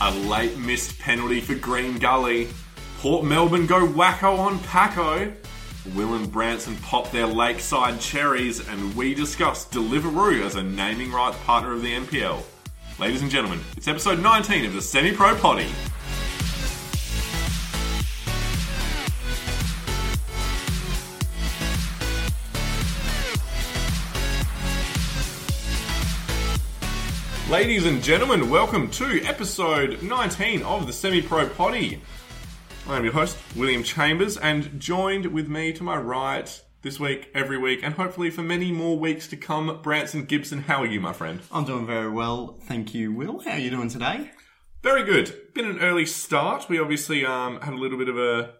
A late missed penalty for Green Gully. Port Melbourne go wacko on Paco. Will and Branson pop their lakeside cherries, and we discuss Deliveroo as a naming rights partner of the NPL. Ladies and gentlemen, it's episode 19 of the Semi Pro Potty. Ladies and gentlemen, welcome to episode 19 of the Semi Pro Potty. I am your host, William Chambers, and joined with me to my right this week, every week, and hopefully for many more weeks to come, Branson Gibson. How are you, my friend? I'm doing very well, thank you, Will. How are you doing today? Very good. Been an early start. We obviously um, had a little bit of a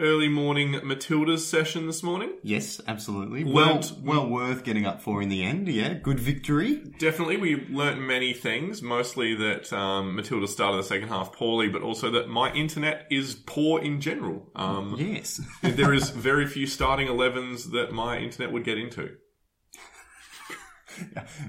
early morning Matildas session this morning. Yes, absolutely. Well, Learnt- well worth getting up for in the end. Yeah, good victory. Definitely, we learnt many things. Mostly that um, Matilda started the second half poorly, but also that my internet is poor in general. Um, Yes. there is very few starting 11s that my internet would get into.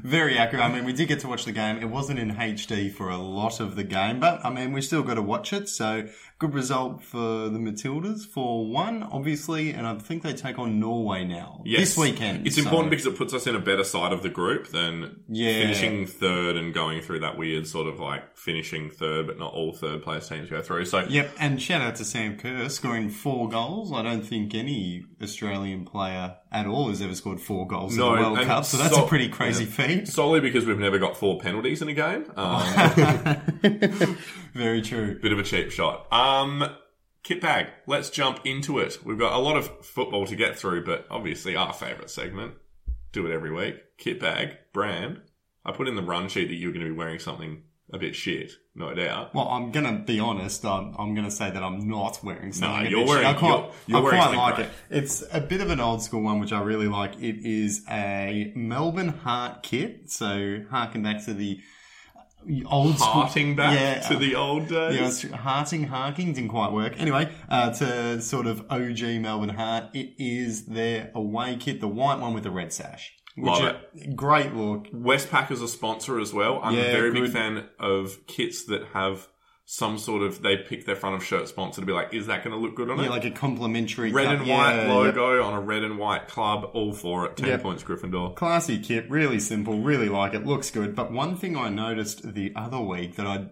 Very accurate. I mean, we did get to watch the game. It wasn't in HD for a lot of the game, but I mean, we still got to watch it. So good result for the Matildas for one, obviously, and I think they take on Norway now Yes. this weekend. It's so- important because it puts us in a better side of the group than Yeah. finishing third and going through that weird sort of like finishing third, but not all third place teams go through. So Yep, and shout out to Sam Kerr scoring four goals. I don't think any Australian player at all has ever scored four goals No, in the World Cup, so that's so- a pretty crazy feat. solely because we've never got four penalties in a game. Um, Very true. bit of a cheap shot. Um, kit bag. Let's jump into it. We've got a lot of football to get through, but obviously our favourite segment. Do it every week. Kit bag brand. I put in the run sheet that you're going to be wearing something a bit shit, no doubt. Well, I'm gonna be honest. I'm, I'm gonna say that I'm not wearing something. a you're wearing- shit. I quite, you're- you're I wearing quite like great. it. It's a bit of an old school one, which I really like. It is a Melbourne Heart kit. So harking back to the old school. Back Yeah, to the old days. Yeah, harting, harking didn't quite work. Anyway, uh, to sort of OG Melbourne Heart, it is their away kit, the white one with the red sash. Which Love are- Great look. Westpac is a sponsor as well. I'm a Yeah, very big fan of kits that have some sort of they pick their front of shirt sponsor to be like, is that going to look good on Yeah, it? like a complimentary red cut. and white Yeah, logo on a red and white club, all for it. Ten Yep. points Gryffindor. Classy kit, really simple, really like it, looks good. But one thing I noticed the other week that I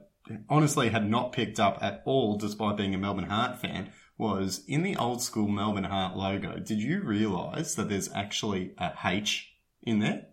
honestly had not picked up at all, despite being a Melbourne Heart fan, was in the old school Melbourne Heart logo. Did you realise that there's actually a H in there?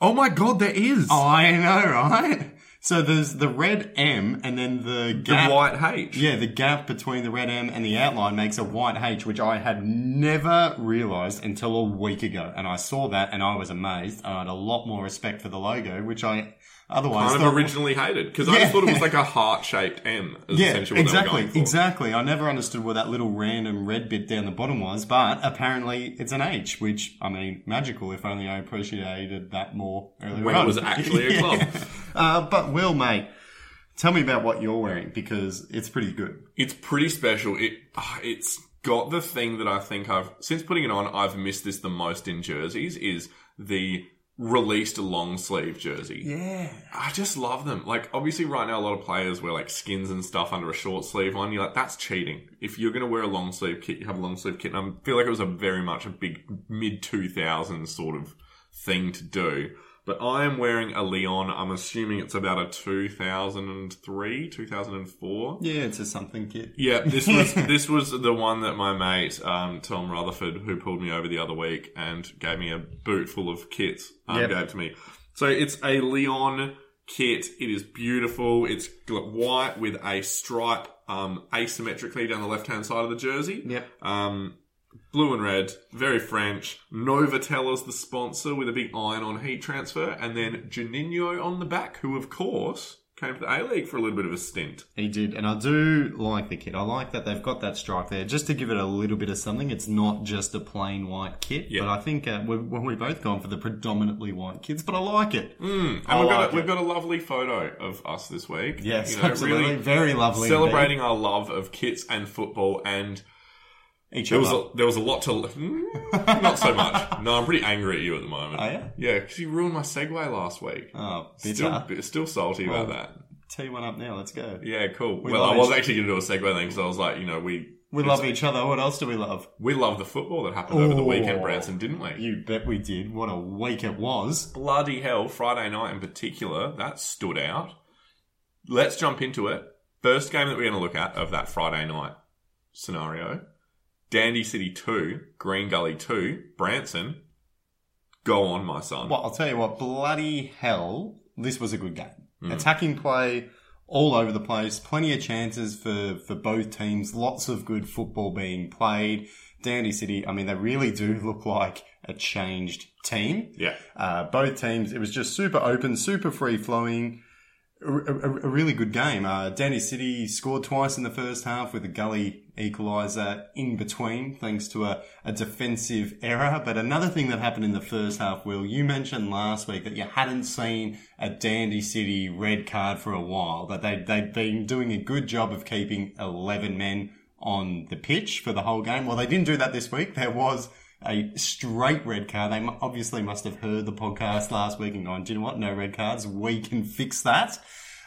Oh my god, there is oh, I know, right? So there's the red M and then the the white H. Yeah, the gap between the red M and the outline makes a white H, which I had never realised until a week ago. And I saw that and I was amazed. I had a lot more respect for the logo, which I otherwise Kind of originally hated because I just thought it was like a heart shaped M. Yeah, essentially what they were exactly, exactly. I never understood where that little random red bit down the bottom was, but apparently it's an H, which I mean, magical. If only I appreciated that more earlier When it was actually a club. uh, but Will, mate, tell me about what you're wearing because it's pretty good. It's pretty special. It ah, it's got the thing that I think I've since putting it on, I've missed this the most in jerseys is the released a long sleeve jersey. Yeah. I just love them. Like obviously right now a lot of players wear like skins and stuff under a short sleeve one. You're like, that's cheating. If you're gonna wear a long sleeve kit, you have a long sleeve kit. And I feel like it was a very much a big mid two thousands sort of thing to do. But I am wearing a Lyon. I'm assuming it's about a 2003, 2004. Yeah, it's a something kit. Yeah, this was this was the one that my mate um, Tom Rutherford, who pulled me over the other week and gave me a boot full of kits, um, Yep. gave to me. So it's a Lyon kit. It is beautiful. It's white with a stripe um, asymmetrically down the left hand side of the jersey. Yep. Um, blue and red, very French. Novotel is the sponsor with a big iron on heat transfer, and then Juninho on the back, who of course came to the A League for a little bit of a stint. He did, and I do like the kit. I like that they've got that stripe there, just to give it a little bit of something. It's not just a plain white kit, Yeah. but I think uh, we well, we've both gone for the predominantly white kits, but I like it. Mm, and I we've, got like a, we've got a lovely photo of us this week. Yes, You know, absolutely, really very lovely. celebrating our love of kits and football. And indeed. Each there was a, there was a lot to Mm, not so much. No, I'm pretty angry at you at the moment. Oh, yeah? yeah, because you ruined my segue last week. oh, bitter. Still, still salty about that. tee one up now. Let's go. Yeah, cool. We well, I was each- actually going to do a segue then because I was like, you know, we We love each other. What else do we love? we love the football that happened over the weekend, Branson, didn't we? You bet we did. What a week it was. Bloody hell, Friday night in particular, that stood out. Let's jump into it. First game that we're going to look at of that Friday night scenario Dandy City 2, Green Gully 2, Branson. Go on, my son. Well, I'll tell you what, bloody hell, this was a good game. Hmm. Attacking play all over the place, plenty of chances for, for both teams, lots of good football being played. Dandy City, I mean, they really do look like a changed team. Yeah. Uh, both teams, it was just super open, super free flowing. A, a- a really good game. Uh, Dandy City scored twice in the first half with a gully equaliser in between, thanks to a, a defensive error. But another thing that happened in the first half, Will, you mentioned last week that you hadn't seen a Dandy City red card for a while, that they, they'd been doing a good job of keeping 11 men on the pitch for the whole game. Well, they didn't do that this week. There was a straight red card. They obviously must have heard the podcast last week and gone, do you know what? No red cards. We can fix that.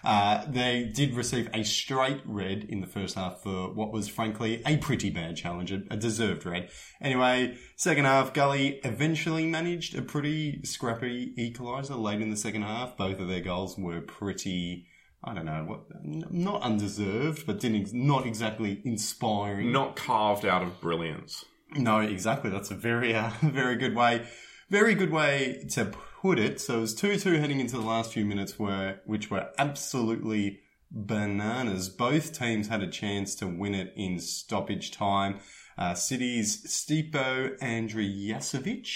Uh, they did receive a straight red in the first half for what was frankly a pretty bad challenge, a, a deserved red. Anyway, second half, Gully eventually managed a pretty scrappy equaliser late in the second half. Both of their goals were pretty, I don't know, what, not undeserved, but didn't, not exactly inspiring. Not carved out of brilliance. No, exactly. That's a very, uh, very good way, very good way to put it. So it was two-two heading into the last few minutes, were which were absolutely bananas. Both teams had a chance to win it in stoppage time. Uh, City's Stipo Andrijasevic.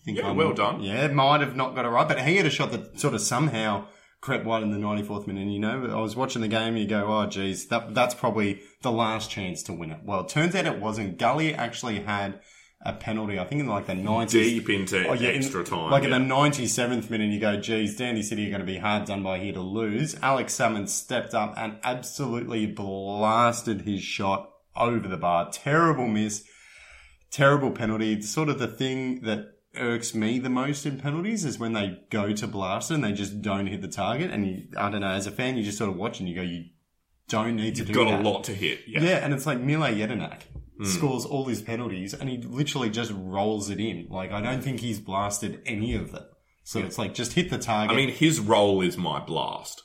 I think Yeah, I'm- well done. Yeah, might have not got it right, but he had a shot that sort of somehow crept wide in the 94th minute. You know, I was watching the game and you go, oh, geez, that, that's probably the last chance to win it. Well, it turns out it wasn't. Gully actually had a penalty, I think in like the 90s. Deep into Oh, yeah, in- extra time. Like yeah. in the 97th minute, you go, geez, Dandy City are going to be hard done by here to lose. Alex Salmon stepped up and absolutely blasted his shot over the bar. Terrible miss. Terrible penalty. It's sort of the thing that irks me the most in penalties is when they go to blast and they just don't hit the target. And you, I don't know, as a fan, you just sort of watch and you go, you don't need to You've do got that. a lot to hit. Yeah. Yeah, and it's like Mile Jedinak Hmm. scores all his penalties and he literally just rolls it in. Like, I don't think he's blasted any of them. So it's like, just hit the target. I mean, his role is my blast.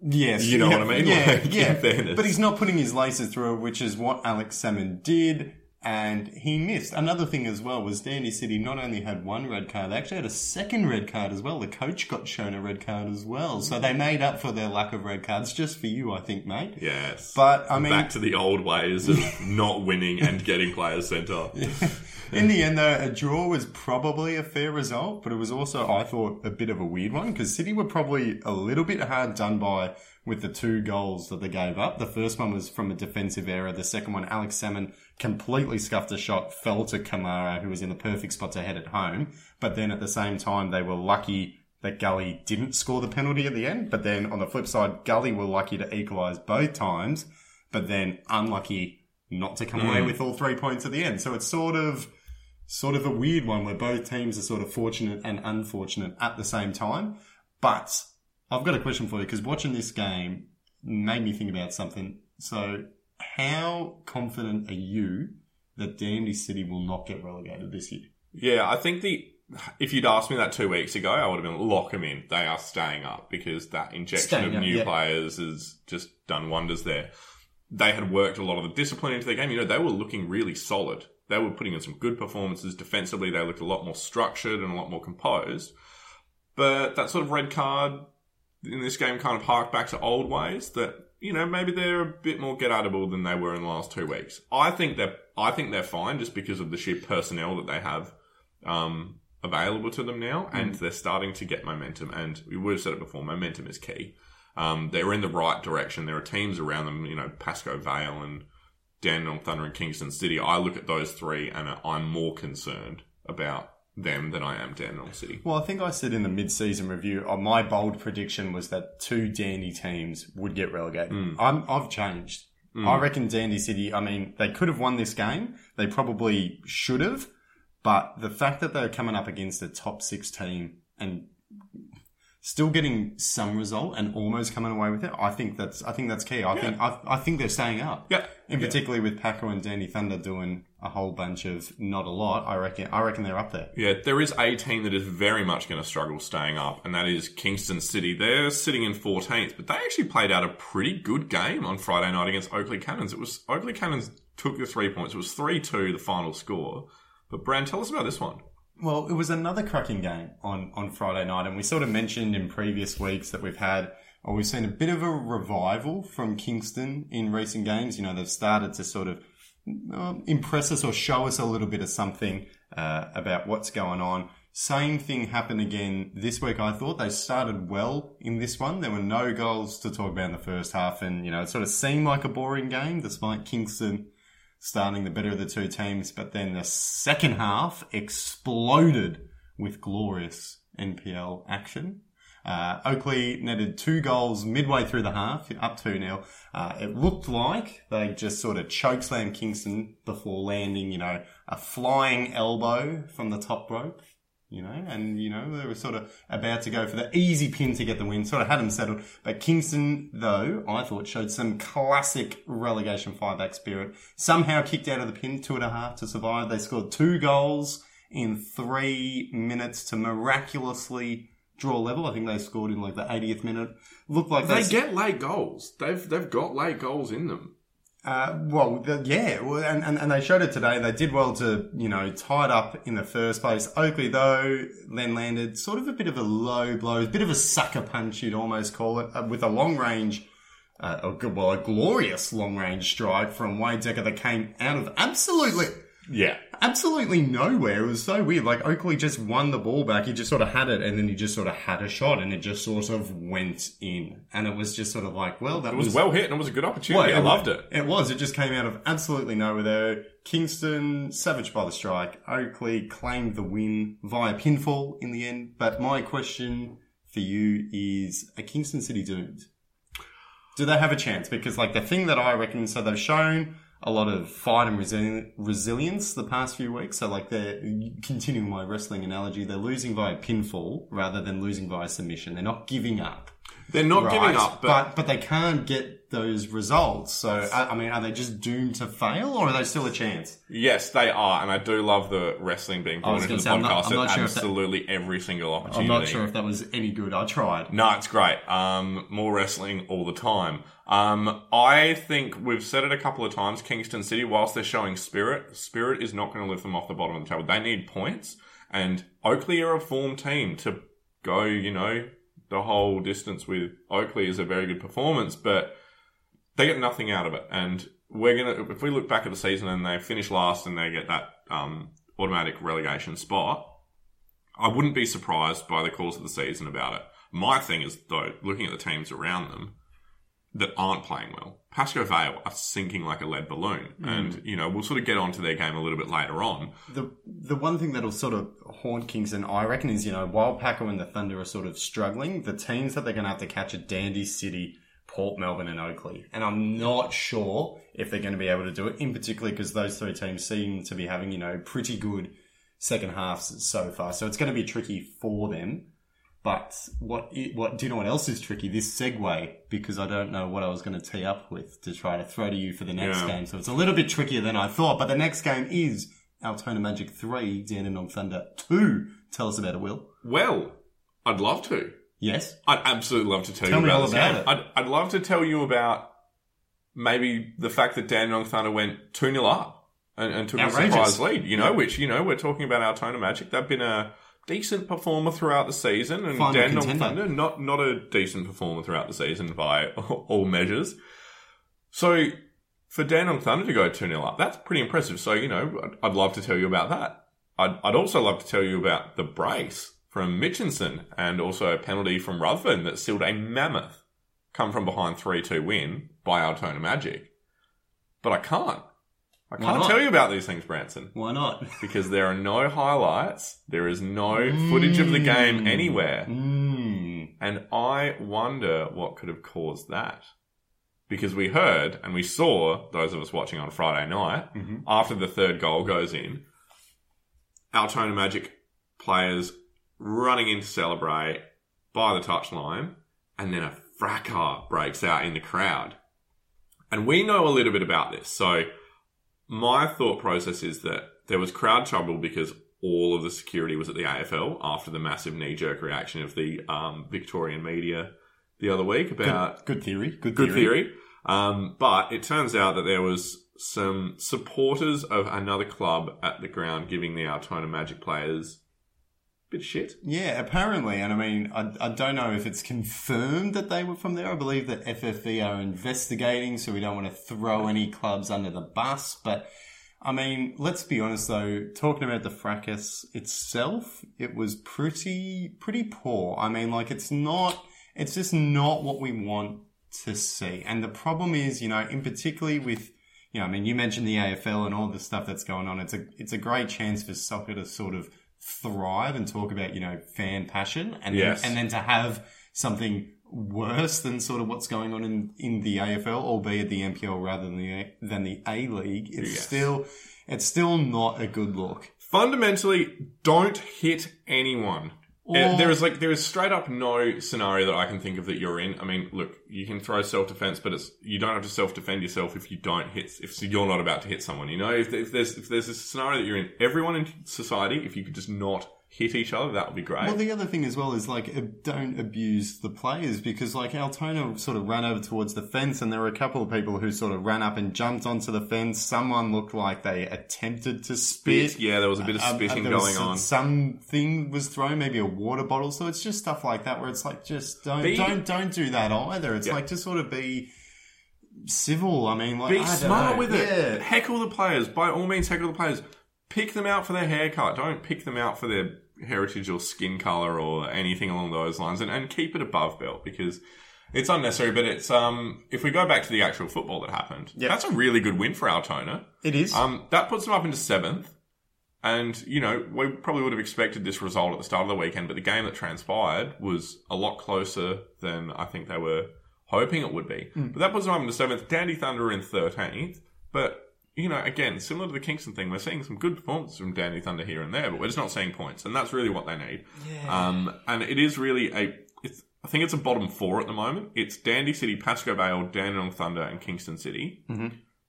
yes. you know yeah, what I mean? Yeah, Like, yeah. But he's not putting his laces through it, which is what Alex Salmon did. And he missed. Another thing as well was Dandy City not only had one red card, they actually had a second red card as well. The coach got shown a red card as well. So they made up for their lack of red cards just for you, I think, mate. Yes. But, I mean, Back to the old ways of not winning and getting players sent off. In the end, though, a draw was probably a fair result, but it was also, I thought, a bit of a weird one because City were probably a little bit hard done by with the two goals that they gave up. The first one was from a defensive error. The second one, Alex Salmon completely scuffed a shot, fell to Kamara, who was in the perfect spot to head it home. But then at the same time, they were lucky that Gully didn't score the penalty at the end. But then on the flip side, Gully were lucky to equalise both times, but then unlucky not to come away mm. with all three points at the end. So it's sort of sort of a weird one where both teams are sort of fortunate and unfortunate at the same time. But I've got a question for you because watching this game made me think about something. So, how confident are you that Dandy City will not get relegated this year? Yeah, I think the if you'd asked me that two weeks ago, I would have been lock them in. They are staying up because that injection Staying of up, new yeah. players has just done wonders there. They had worked a lot of the discipline into their game. You know, they were looking really solid. They were putting in some good performances defensively. They looked a lot more structured and a lot more composed. But that sort of red card in this game kind of hark back to old ways that you know maybe they're a bit more get outable than they were in the last two weeks. I think they're I think they're fine just because of the sheer personnel that they have um, available to them now, and they're starting to get momentum. And we would have said it before, momentum is key. Um, they're in the right direction. There are teams around them, you know, Pascoe Vale and Dandenong Thunder and Kingston City. I look at those three, and I'm more concerned about them than I am Dandenong City. Well, I think I said in the mid-season review, uh, my bold prediction was that two Dandy teams would get relegated. I'm, I've changed. I reckon Dandy City. I mean, they could have won this game. They probably should have, but the fact that they're coming up against a top six team and still getting some result and almost coming away with it. I think that's I think that's key. I think I, I think they're staying up. Yeah. In Yeah. particularly with Paco and Danny Thunder doing a whole bunch of not a lot. I reckon I reckon they're up there. Yeah, there is a team that is very much going to struggle staying up, and that is Kingston City. They're sitting in 14th, but they actually played out a pretty good game on Friday night against Oakleigh Cannons. It was Oakleigh Cannons took the three points. It was 3 2, the final score. But, Brand, tell us about this one. Well, it was another cracking game on, on Friday night, and we sort of mentioned in previous weeks that we've had, or we've seen a bit of a revival from Kingston in recent games. You know, they've started to sort of um, impress us or show us a little bit of something uh, about what's going on. Same thing happened again this week. I thought they started well in this one. There were no goals to talk about in the first half, and you know, it sort of seemed like a boring game, despite Kingston starting the better of the two teams, but then the second half exploded with glorious NPL action. Uh, Oakleigh netted two goals midway through the half, up 2 0. Uh, it looked like they just sort of chokeslammed Kingston before landing, you know, a flying elbow from the top rope, you know, and, you know, they were sort of about to go for the easy pin to get the win, sort of had them settled. But Kingston, though, I thought showed some classic relegation five back spirit. Somehow kicked out of the pin two and a half to survive. They scored two goals in three minutes to miraculously draw level. I think they scored in like the 80th minute. Looked like They they, get late goals. They've they've got late goals in them. Uh, well, the, yeah, well, and, and, and they showed it today. They did well to, you know, tie it up in the first place. Oakleigh, though, then landed sort of a bit of a low blow, a bit of a sucker punch, you'd almost call it, uh, with a long range, uh, a, good- well, a glorious long range strike from Wade Decker that came out of absolutely, Yeah. Absolutely nowhere. It was so weird. Like Oakleigh just won the ball back. He just sort of had it, and then he just sort of had a shot, and it just sort of went in. And it was just sort of like, well, that It was well hit and it was a good opportunity. I loved it. It was. It just came out of absolutely nowhere there. Kingston savaged by the strike. Oakleigh claimed the win via pinfall in the end. But my question for you is: Are Kingston City doomed? Do they have a chance? Because like the thing that I reckon, so they've shown a lot of fight and resili- resilience the past few weeks. So like they're continuing my wrestling analogy, they're losing via pinfall rather than losing via submission. They're not giving up. They're not giving up, but, but but they can't get those results. So I, I mean, are they just doomed to fail, or are they still a chance? yes, they are. And I do love the wrestling being brought into the say, I'm podcast not- I'm at not sure if that- absolutely every single opportunity. I'm not sure if that was any good. I tried. No, it's great. Um, more wrestling all the time. Um, I think we've said it a couple of times. Kingston City, whilst they're showing spirit, spirit is not going to lift them off the bottom of the table. They need points, and Oakleigh are a form team to go. You know, the whole distance with Oakleigh is a very good performance, but they get nothing out of it. And we're gonna, if we look back at the season and they finish last and they get that um, automatic relegation spot, I wouldn't be surprised by the course of the season about it. My thing is, though, looking at the teams around them that aren't playing well, Pascoe Vale are sinking like a lead balloon. And, you know, we'll sort of get onto their game a little bit later on. The the one thing that'll sort of haunt Kingston, I reckon, is you know while Paco and the Thunder are sort of struggling, the teams that they're going to have to catch are Dandy City, Port Melbourne, and Oakleigh. And I'm not sure if they're going to be able to do it, in particular because those three teams seem to be having you know pretty good second halves so far. So it's going to be tricky for them. But what what do you know what else is tricky? This segue because I don't know what I was going to tee up with to try to throw to you for the next Yeah. game. So it's a little bit trickier than I thought. But the next game is Altona Magic three, Dandenong Thunder two. Tell us about it, Will. Well, I'd love to. Yes. I'd absolutely love to tell, Tell you me about all this about game. it. I'd, I'd love to tell you about maybe the fact that Dandenong Thunder went 2 0 up and, and took Outrageous. a surprise lead, you know, which, you know, we're talking about Altona Magic. They've been a decent performer throughout the season, and Final Dandenong contender. Thunder, not, not a decent performer throughout the season by all measures. So, for Dandenong Thunder to go 2 0 up, that's pretty impressive. So, you know, I'd, I'd love to tell you about that. I'd, I'd also love to tell you about the brace from Mitchinson and also a penalty from Ruthven that sealed a mammoth come from behind 3 2 win by Altona Magic. But I can't. I Why can't not? tell you about these things, Branson, Why not? because there are no highlights, there is no footage of the game Mm. anywhere. Mm. And I wonder what could have caused that. Because we heard and we saw, those of us watching on Friday night, Mhm. after the third goal goes in, Altona Magic players running in to celebrate, by the touchline, and then a fracas breaks out in the crowd. And we know a little bit about this. So my thought process is that there was crowd trouble because all of the security was at the AFL after the massive knee jerk reaction of the um, Victorian media the other week about Good theory. Good, good theory. Um, but it turns out that there was some supporters of another club at the ground giving the Altona Magic players bit shit. Yeah, apparently. And I mean, I, I don't know if it's confirmed that they were from there. I believe that FFE are investigating, so we don't want to throw any clubs under the bus. But I mean, let's be honest though, talking about the fracas itself, it was pretty, pretty poor. I mean, like, it's not, it's just not what we want to see. And the problem is, you know, in particularly with, you know, I mean, you mentioned the AFL and all the stuff that's going on. It's a, it's a great chance for soccer to sort of thrive and talk about, you know, fan passion and Yes. then, and then to have something worse than sort of what's going on in, in the AFL, albeit the NPL rather than the, than the A League. It's Yes. still, it's still not a good look. Fundamentally, don't hit anyone. Or- Uh, there is like there is straight up no scenario that I can think of that you're in. I mean, look, you can throw self defense, but it's you don't have to self defend yourself if you don't hit if you're not about to hit someone. You know, if, if there's if there's a scenario that you're in, everyone in society, if you could just not hit each other, that would be great. Well, the other thing as well is like uh, don't abuse the players because like Altona sort of ran over towards the fence and there were a couple of people who sort of ran up and jumped onto the fence. Someone looked like they attempted to spit. Spit, yeah, there was a bit of Um, spitting there going on. Something was thrown, maybe a water bottle. So it's just stuff like that where it's like just don't Be- don't don't do that either. It's Yeah. like just sort of be civil. I mean, like Be smart know. with it. Yeah. Heckle the players. By all means, heckle the players. Pick them out for their haircut. Don't pick them out for their heritage or skin color or anything along those lines. And, and keep it above belt because it's unnecessary. But it's um if we go back to the actual football that happened, Yep. that's a really good win for Altona. It is. Um, that puts them up into seventh. And, you know, we probably would have expected this result at the start of the weekend, but the game that transpired was a lot closer than I think they were hoping it would be. But that puts them up into seventh. Dandy Thunder in 13th. But, you know, again, similar to the Kingston thing, we're seeing some good performances from Dandy Thunder here and there, but we're just not seeing points. And that's really what they need. Um, and it is really a, it's, I think it's a bottom four at the moment. It's Dandy City, Pascoe Vale, Dandenong Thunder, and Kingston City.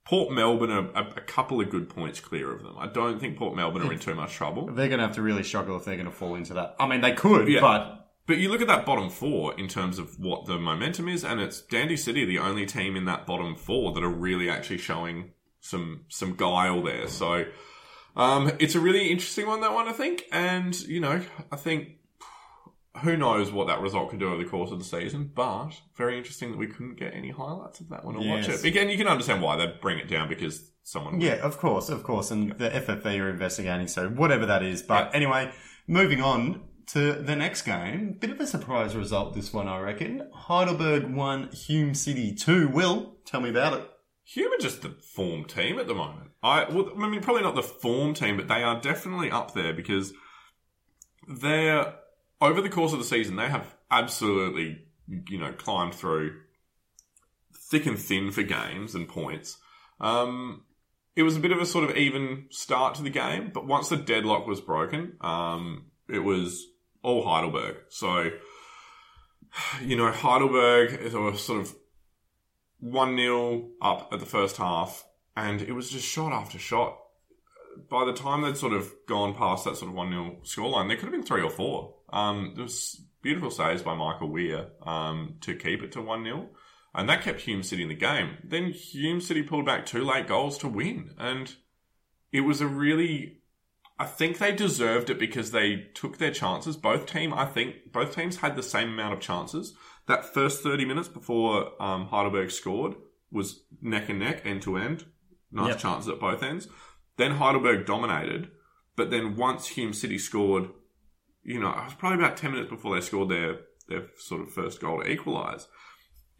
Port Melbourne are a, a couple of good points clear of them. I don't think Port Melbourne are in too much trouble. they're going to have to really struggle if they're going to fall into that. I mean, they could, Yeah. but But you look at that bottom four in terms of what the momentum is, and it's Dandy City, the only team in that bottom four that are really actually showing some some guile there. So um, it's a really interesting one, that one, I think. And, you know, I think who knows what that result could do over the course of the season, but very interesting that we couldn't get any highlights of that one or watch it. Again, you can understand why they'd bring it down because someone Yeah, of course, of course. And the FFA are investigating, so whatever that is. But anyway, moving on to the next game. Bit of a surprise result, this one, I reckon. Heidelberg 1, Hume City 2. Will, tell me about it. Hume are just the form team at the moment. I well, I mean, probably not the form team, but they are definitely up there because they're over the course of the season they have absolutely you know climbed through thick and thin for games and points. Um, it was a bit of a sort of even start to the game, but once the deadlock was broken, um, it was all Heidelberg. So, you know, Heidelberg is a sort of 1 0 up at the first half, and it was just shot after shot. By the time they'd sort of gone past that sort of 1 0 scoreline, there could have been three or four. Um, there was beautiful saves by Michael Weir um, to keep it to 1 0, and that kept Hume City in the game. Then Hume City pulled back two late goals to win, and it was a really. I think they deserved it because they took their chances. Both team, I think, both teams had the same amount of chances. That first thirty minutes before um, Heidelberg scored was neck and neck, end to end. Nice Yep. chances at both ends. Then Heidelberg dominated, but then once Hume City scored, you know, it was probably about ten minutes before they scored their their sort of first goal to equalise.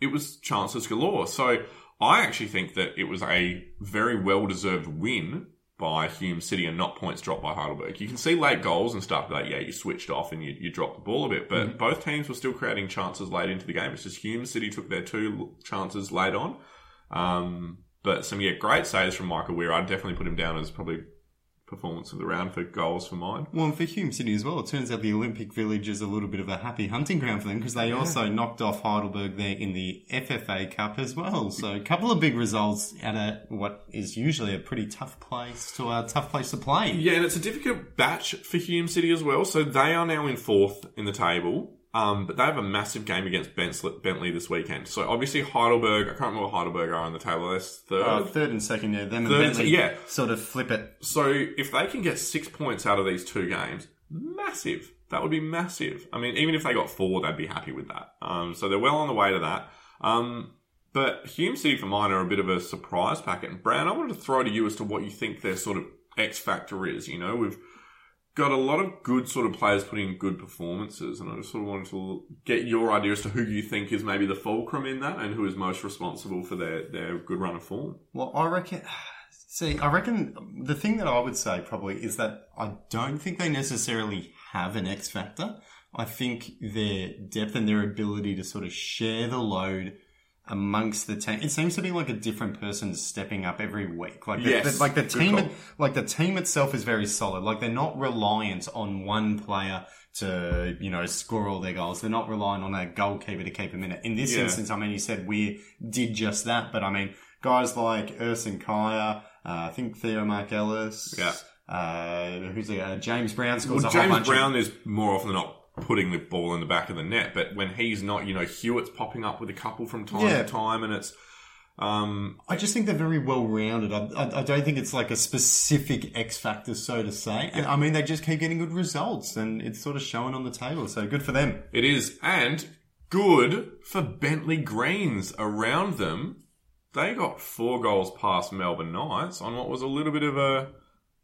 It was chances galore. So I actually think that it was a very well deserved win by Hume City and not points dropped by Heidelberg. You can see late goals and stuff like, yeah, you switched off and you, you dropped the ball a bit, but both teams were still creating chances late into the game. It's just Hume City took their two chances late on. Um, but some, yeah, great saves from Michael Weir. I'd definitely put him down as probably performance of the round for goals for mine. Well, and for Hume City as well, it turns out the Olympic Village is a little bit of a happy hunting ground for them because they also knocked off Heidelberg there in the FFA Cup as well. So a couple of big results at a what is usually a pretty tough place to a tough place to play. Yeah, and it's a difficult batch for Hume City as well. So they are now in fourth in the table. Um, but they have a massive game against Bentleigh this weekend. So obviously Heidelberg, I can't remember what Heidelberg are on the table. That's third. Uh, third and second, yeah. Them and Bentleigh yeah. sort of flip it. So if they can get six points out of these two games, massive. That would be massive. I mean, even if they got four, they'd be happy with that. Um, so they're well on the way to that. Um, but Hume City for mine are a bit of a surprise packet. And Brown, I wanted to throw to you as to what you think their sort of X factor is. You know, we've got a lot of good sort of players putting in good performances, and I just sort of wanted to get your idea as to who you think is maybe the fulcrum in that, and who is most responsible for their their good run of form. Well, I reckon. See, I reckon the thing that I would say probably is that I don't think they necessarily have an X factor. I think their depth and their ability to sort of share the load amongst the team. It seems to be like a different person stepping up every week. Like the, Yes, the- like the team, like the team itself is very solid. Like they're not reliant on one player to you know score all their goals. They're not relying on a goalkeeper to keep them in it. In this Yeah. instance, I mean, you said we did just that, but I mean, guys like Urson Kaya, uh, I think Theo Markelis, Yeah. uh, who's the, uh, James Brown scores Well, a whole James Brown is more often than not putting the ball in the back of the net, but when he's not, you know, Hewitt's popping up with a couple from time Yeah. to time, and it's um, I just think they're very well rounded. I, I, I don't think it's like a specific X factor, so to say. And I mean, they just keep getting good results, and it's sort of showing on the table. So good for them. it is and good for Bentleigh Greens around them. They got four goals past Melbourne Knights on what was a little bit of a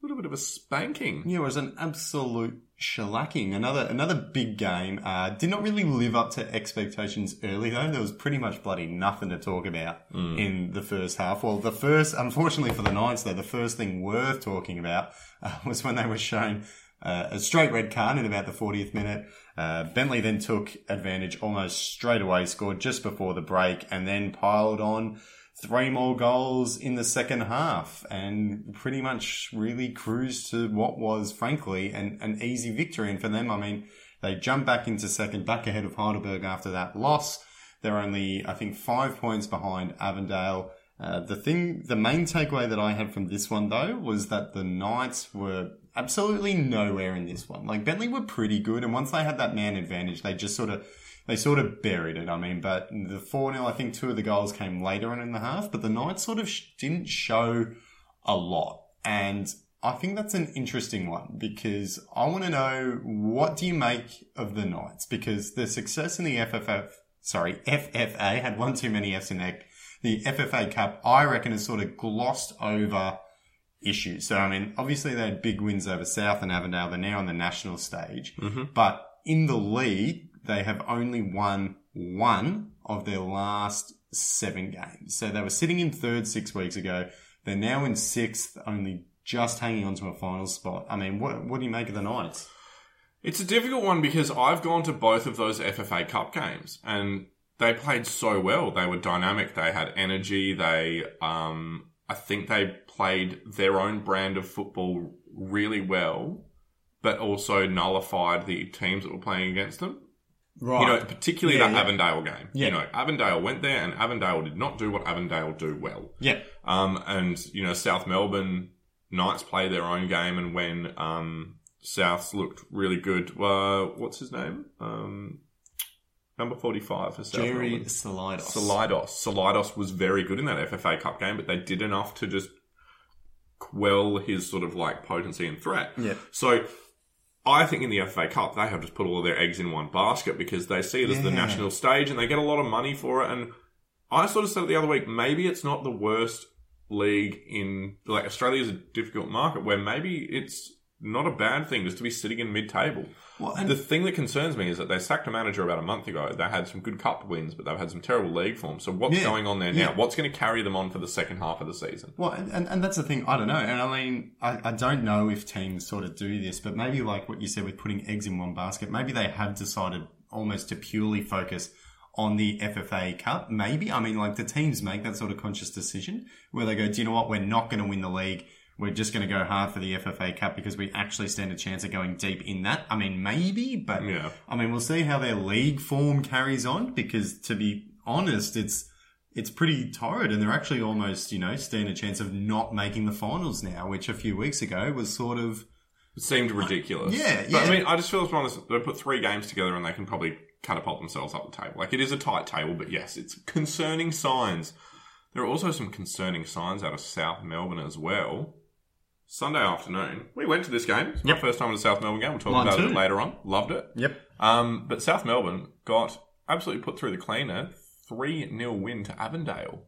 little bit of a spanking. Yeah, it was an absolute shellacking. Another another big game. Uh, did not really live up to expectations early though. There was pretty much bloody nothing to talk about in the first half. Well, the first, unfortunately for the Knights though, the first thing worth talking about uh, was when they were shown uh, a straight red card in about the 40th minute. Uh, Bentleigh then took advantage almost straight away, scored just before the break, and then piled on three more goals in the second half and pretty much really cruised to what was frankly an, an easy victory. And for them, I mean, they jumped back into second, back ahead of Heidelberg after that loss. They're only, I think, five points behind Avondale. Uh, the thing, the main takeaway that I had from this one though was that the Knights were absolutely nowhere in this one. Like Bentleigh were pretty good, and once they had that man advantage, they just sort of they sort of buried it. I mean, but the 4 0, I think two of the goals came later on in the half, but the Knights sort of sh- didn't show a lot. And I think that's an interesting one because I want to know what do you make of the Knights? Because the success in the FFF, sorry, FFA had one too many Fs in there. The FFA Cup, I reckon, has sort of glossed over issues. So, I mean, obviously they had big wins over South and Avondale. They're now on the national stage. Mm-hmm. But in the league, they have only won one of their last seven games. So they were sitting in third six weeks ago. They're now in sixth, only just hanging on to a final spot. I mean, what, what do you make of the Knights? It's a difficult one because I've gone to both of those FFA Cup games and they played so well. They were dynamic. They had energy. They, um, I think they played their own brand of football really well, but also nullified the teams that were playing against them. Right. You know, particularly Yeah, that yeah. Avondale game. Yeah. You know, Avondale went there and Avondale did not do what Avondale do well. yeah. Um, and you know, South Melbourne Knights play their own game, and when um, Souths looked really good, uh, what's his name? Um, number forty-five for South Jerry Melbourne. Salidos. Salidos. Salidos was very good in that FFA Cup game, but they did enough to just quell his sort of like potency and threat. Yeah. So I think in the FA Cup they have just put all of their eggs in one basket because they see it as the national stage and they get a lot of money for it. And I sort of said it the other week, maybe it's not the worst league in like Australia is a difficult market where maybe it's not a bad thing just to be sitting in mid-table. Well, the thing that concerns me is that they sacked a manager about a month ago. They had some good cup wins, but they've had some terrible league form. So what's Yeah. going on there now? What's going to carry them on for the second half of the season? Well, and, and, and that's the thing. I don't know. And I mean, I, I don't know if teams sort of do this, but maybe like what you said with putting eggs in one basket, maybe they have decided almost to purely focus on the FFA Cup. Maybe. I mean, like the teams make that sort of conscious decision where they go, do you know what? We're not going to win the league. We're just going to go hard for the FFA Cup because we actually stand a chance of going deep in that. I mean, maybe, but Yeah. I mean, we'll see how their league form carries on because to be honest, it's it's pretty torrid and they're actually almost, you know, stand a chance of not making the finals now, which a few weeks ago was sort of It seemed ridiculous. Yeah, But I mean, I just feel as honest, they put three games together and they can probably catapult themselves up the table. Like, it is a tight table, but yes, it's concerning signs. There are also some concerning signs out of South Melbourne as well. Sunday afternoon, we went to this game. It's my Yep. first time at a South Melbourne game. We'll talk Mine about it too. later on. Loved it. Yep. Um, but South Melbourne got absolutely put through the cleaner. 3 0 win to Avondale.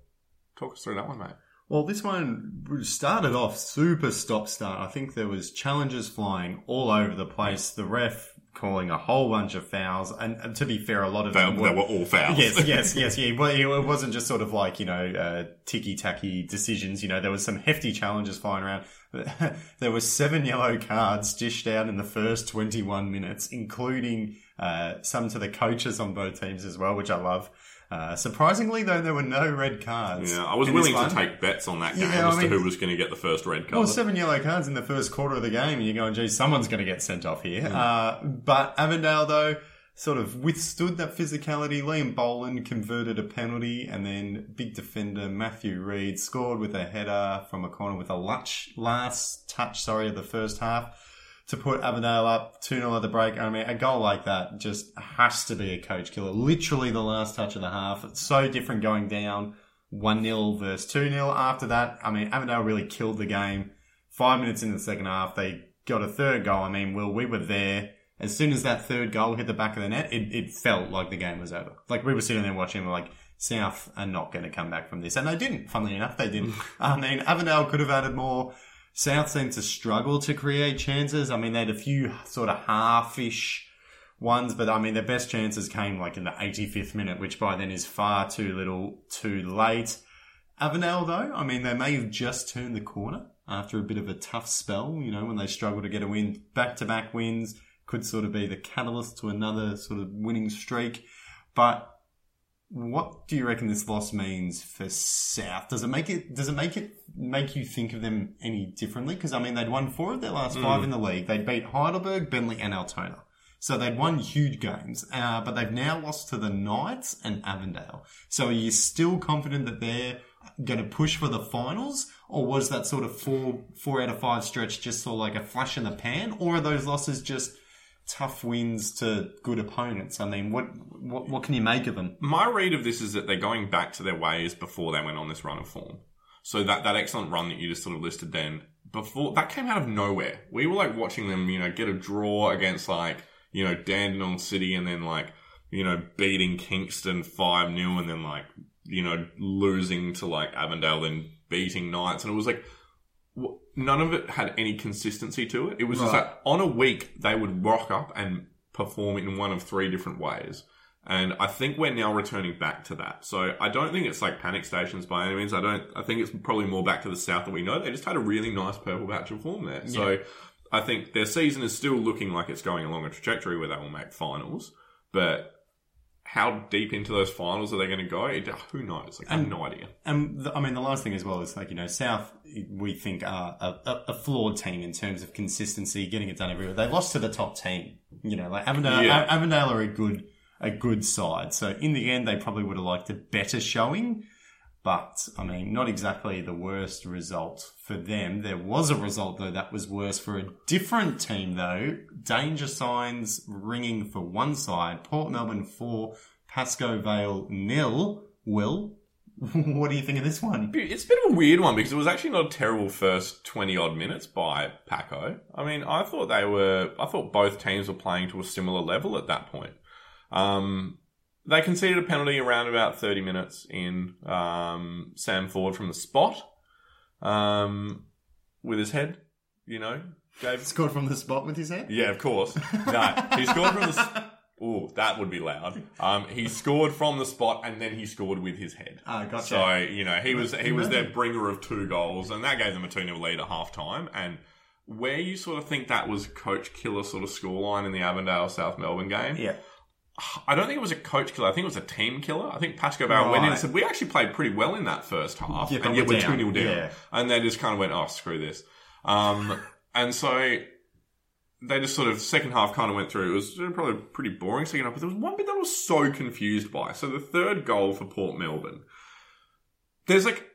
Talk us through that one, mate. Well, this one started off super stop start. I think there was challenges flying all over the place. The ref calling a whole bunch of fouls, and, and to be fair, a lot of They, them they were all fouls. Yes, yes, yes, yeah. Well, it wasn't just sort of like you know uh, ticky tacky decisions. You know, there was some hefty challenges flying around. there were seven yellow cards dished out in the first twenty-one minutes, including uh, some to the coaches on both teams as well, which I love. Uh, surprisingly, though, there were no red cards. Yeah, I was willing to take bets on that game Yeah, I as mean- to who was going to get the first red card. Well, seven yellow cards in the first quarter of the game, and you're going, gee, someone's going to get sent off here. Uh, but Avondale, though, sort of withstood that physicality. Liam Boland converted a penalty, and then big defender Matthew Reid scored with a header from a corner with a lutch, last touch, sorry, of the first half to put Avondale up 2 0 at the break. I mean, a goal like that just has to be a coach killer. Literally the last touch of the half. It's so different going down 1 0 versus 2 0. After that, I mean, Avondale really killed the game. Five minutes into the second half, they got a third goal. I mean, Will, we were there. As soon as that third goal hit the back of the net, it, it felt like the game was over. Like we were sitting there watching, we're like, South are not going to come back from this. And they didn't, funnily enough, they didn't. I mean, Avondale could have added more. South seemed to struggle to create chances. I mean, they had a few sort of half-ish ones, but I mean, their best chances came like in the 85th minute, which by then is far too little, too late. Avondale, though, I mean, they may have just turned the corner after a bit of a tough spell, you know, when they struggled to get a win. Back-to-back wins could sort of be the catalyst to another sort of winning streak. But what do you reckon this loss means for South? Does it make it? Does it make it make you think of them any differently? Because I mean, they'd won four of their last five in the league. They'd beat Heidelberg, Bentleigh, and Altona. So they'd won huge games, uh, but they've now lost to the Knights and Avondale. So are you still confident that they're going to push for the finals, or was that sort of four four out of five stretch just sort of like a flash in the pan, or are those losses just tough wins to good opponents? I mean, what what, what can you make of them? My read of this is that they're going back to their ways before they went on this run of form. So that, that excellent run that you just sort of listed then, before that came out of nowhere. We were like watching them, you know, get a draw against like, you know, Dandenong City and then like, you know, beating Kingston 5 0 and then like, you know, losing to like Avondale, then beating Knights. And it was like, none of it had any consistency to it. It was just Right. like on a week they would rock up and perform in one of three different ways. And I think we're now returning back to that. So I don't think it's like panic stations by any means. I don't. I think it's probably more back to the south that we know. They just had a really nice purple patch of form there. So I think their season is still looking like it's going along a trajectory where they will make finals. But how deep into those finals are they going to go? It, uh, who knows? Like, I have no idea. And the, I mean, the last thing as well is like you know, South we think are a, a, a flawed team in terms of consistency, getting it done everywhere. They lost to the top team. You know, like Avondale, Yeah. Avondale are a good a good side. So in the end, they probably would have liked a better showing. But I mean, not exactly the worst result for them. There was a result though that was worse for a different team though. Danger signs ringing for one side. Port Melbourne four, Pascoe Vale nil. Will, what do you think of this one? It's a bit of a weird one because it was actually not a terrible first 20 odd minutes by Paco. I mean, I thought they were, I thought both teams were playing to a similar level at that point. Um, they conceded a penalty around about 30 minutes in um, Sam Ford from the spot um, with his head, you know, gave Scored from the spot with his head. yeah, of course. No, he scored from the. Ooh, that would be loud. Um, he scored from the spot and then he scored with his head. Ah, gotcha. So you know he was he was their bringer of two goals, and that gave them a two 0 lead at half time. And where you sort of think that was coach killer sort of scoreline in the Avondale South Melbourne game, Yeah. I don't think it was a coach killer. I think it was a team killer. I think Pasco Barrett went in and said, "We actually played pretty well in that first half, Yeah, but and yet we're we're two down. 0 down." Yeah. And they just kind of went, "Oh, screw this." Um, and so they just sort of second half kind of went through. It was probably pretty boring second half, but there was one bit that I was so confused by. So the third goal for Port Melbourne, there's like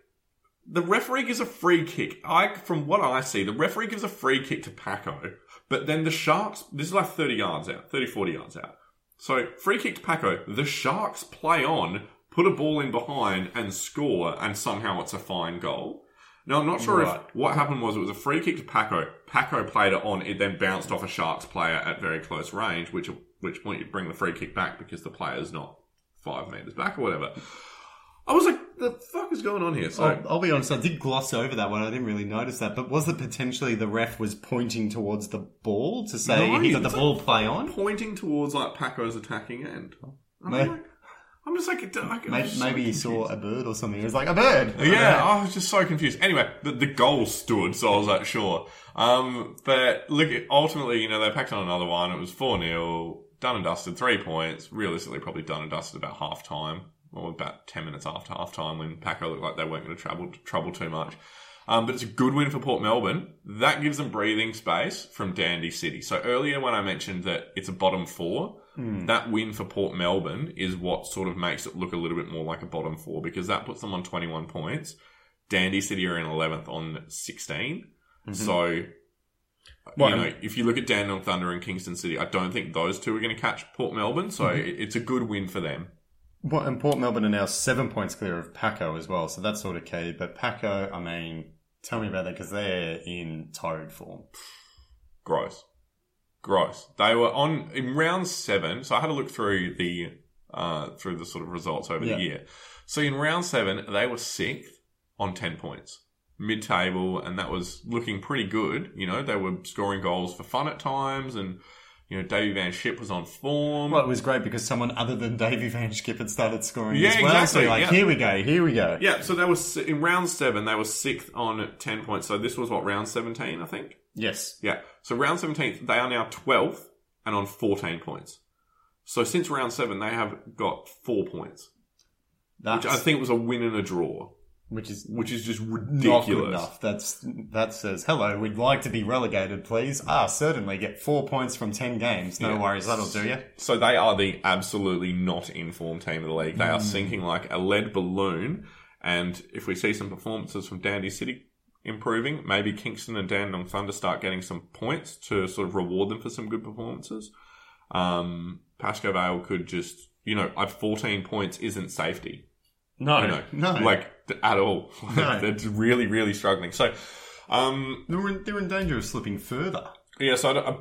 the referee gives a free kick. I, from what I see, the referee gives a free kick to Paco, but then the Sharks, this is like 30 yards out, 30, 40 yards out. So free kick to Paco, the Sharks play on, put a ball in behind and score, and somehow it's a fine goal. Now, I'm not sure Right. if what happened was it was a free kick to Paco. Paco played it on, it then bounced off a Sharks player at very close range, which, which point you bring the free kick back because the player's not five metres back or whatever. I was like, the fuck is going on here? So, I'll, I'll be honest, I did gloss over that one. I didn't really notice that. But was it potentially the ref was pointing towards the ball to say No, he got the it's ball play on? pointing towards like Paco's attacking end. I'm, May- like, I'm just like, I- I Maybe, was so maybe he saw a bird or something. He was like, a bird! Yeah, I was just so confused. Anyway, the, the goal stood, so I was like, sure. Um, but look, ultimately, you know, they packed on another one. It was 4 0, done and dusted, three points. Realistically, probably done and dusted about half time, or about 10 minutes after half time when Paco looked like they weren't going to trouble, trouble too much. Um, but it's a good win for Port Melbourne. That gives them breathing space from Dandy City. So earlier when I mentioned that it's a bottom four, hmm. that win for Port Melbourne is what sort of makes it look a little bit more like a bottom four because that puts them on 21 points. Dandy City are in 11th on 16. Mm-hmm. So, uh, Well, you know, if you look at Dandenong Thunder and Kingston City, I don't think those two are going to catch Port Melbourne. So mm-hmm. it, it's a good win for them. Well, and Port Melbourne are now seven points clear of Paco as well, so that's sort of key. But Paco, I mean, tell me about that because they're in torrid form. Gross. Gross. They were on in round seven. So I had a look through the uh, through the sort of results over Yeah. the year. So in round seven, they were sixth on ten points, mid table, and that was looking pretty good. You know, they were scoring goals for fun at times, and you know, Davey Van Ship was on form. Well, it was great because someone other than Davey Van Skip had started scoring Yeah, as well. exactly, So, like, yeah. here we go, here we go. yeah, so they was in round seven. They were sixth on ten points. So this was what round seventeen, I think. Yes. Yeah. So round 17, they are now 12th and on 14 points. So since round seven, they have got four points, That's, which I think was a win and a draw, which is which is just not ridiculous. good enough. That's that says hello. We'd like to be relegated, please. Ah, certainly. Get four points from ten games. No Yeah. worries, that'll do you. So they are the absolutely not informed team of the league. They are sinking like a lead balloon. And if we see some performances from Dandy City improving, maybe Kingston and Dandenong Thunder start getting some points to sort of reward them for some good performances. Um, Pascoe Vale could just, you know, at 14 points isn't safety. No, you know, no. like th- at all. No. They're really, really struggling. So, um, they're in, they're in danger of slipping further. yeah. So I I,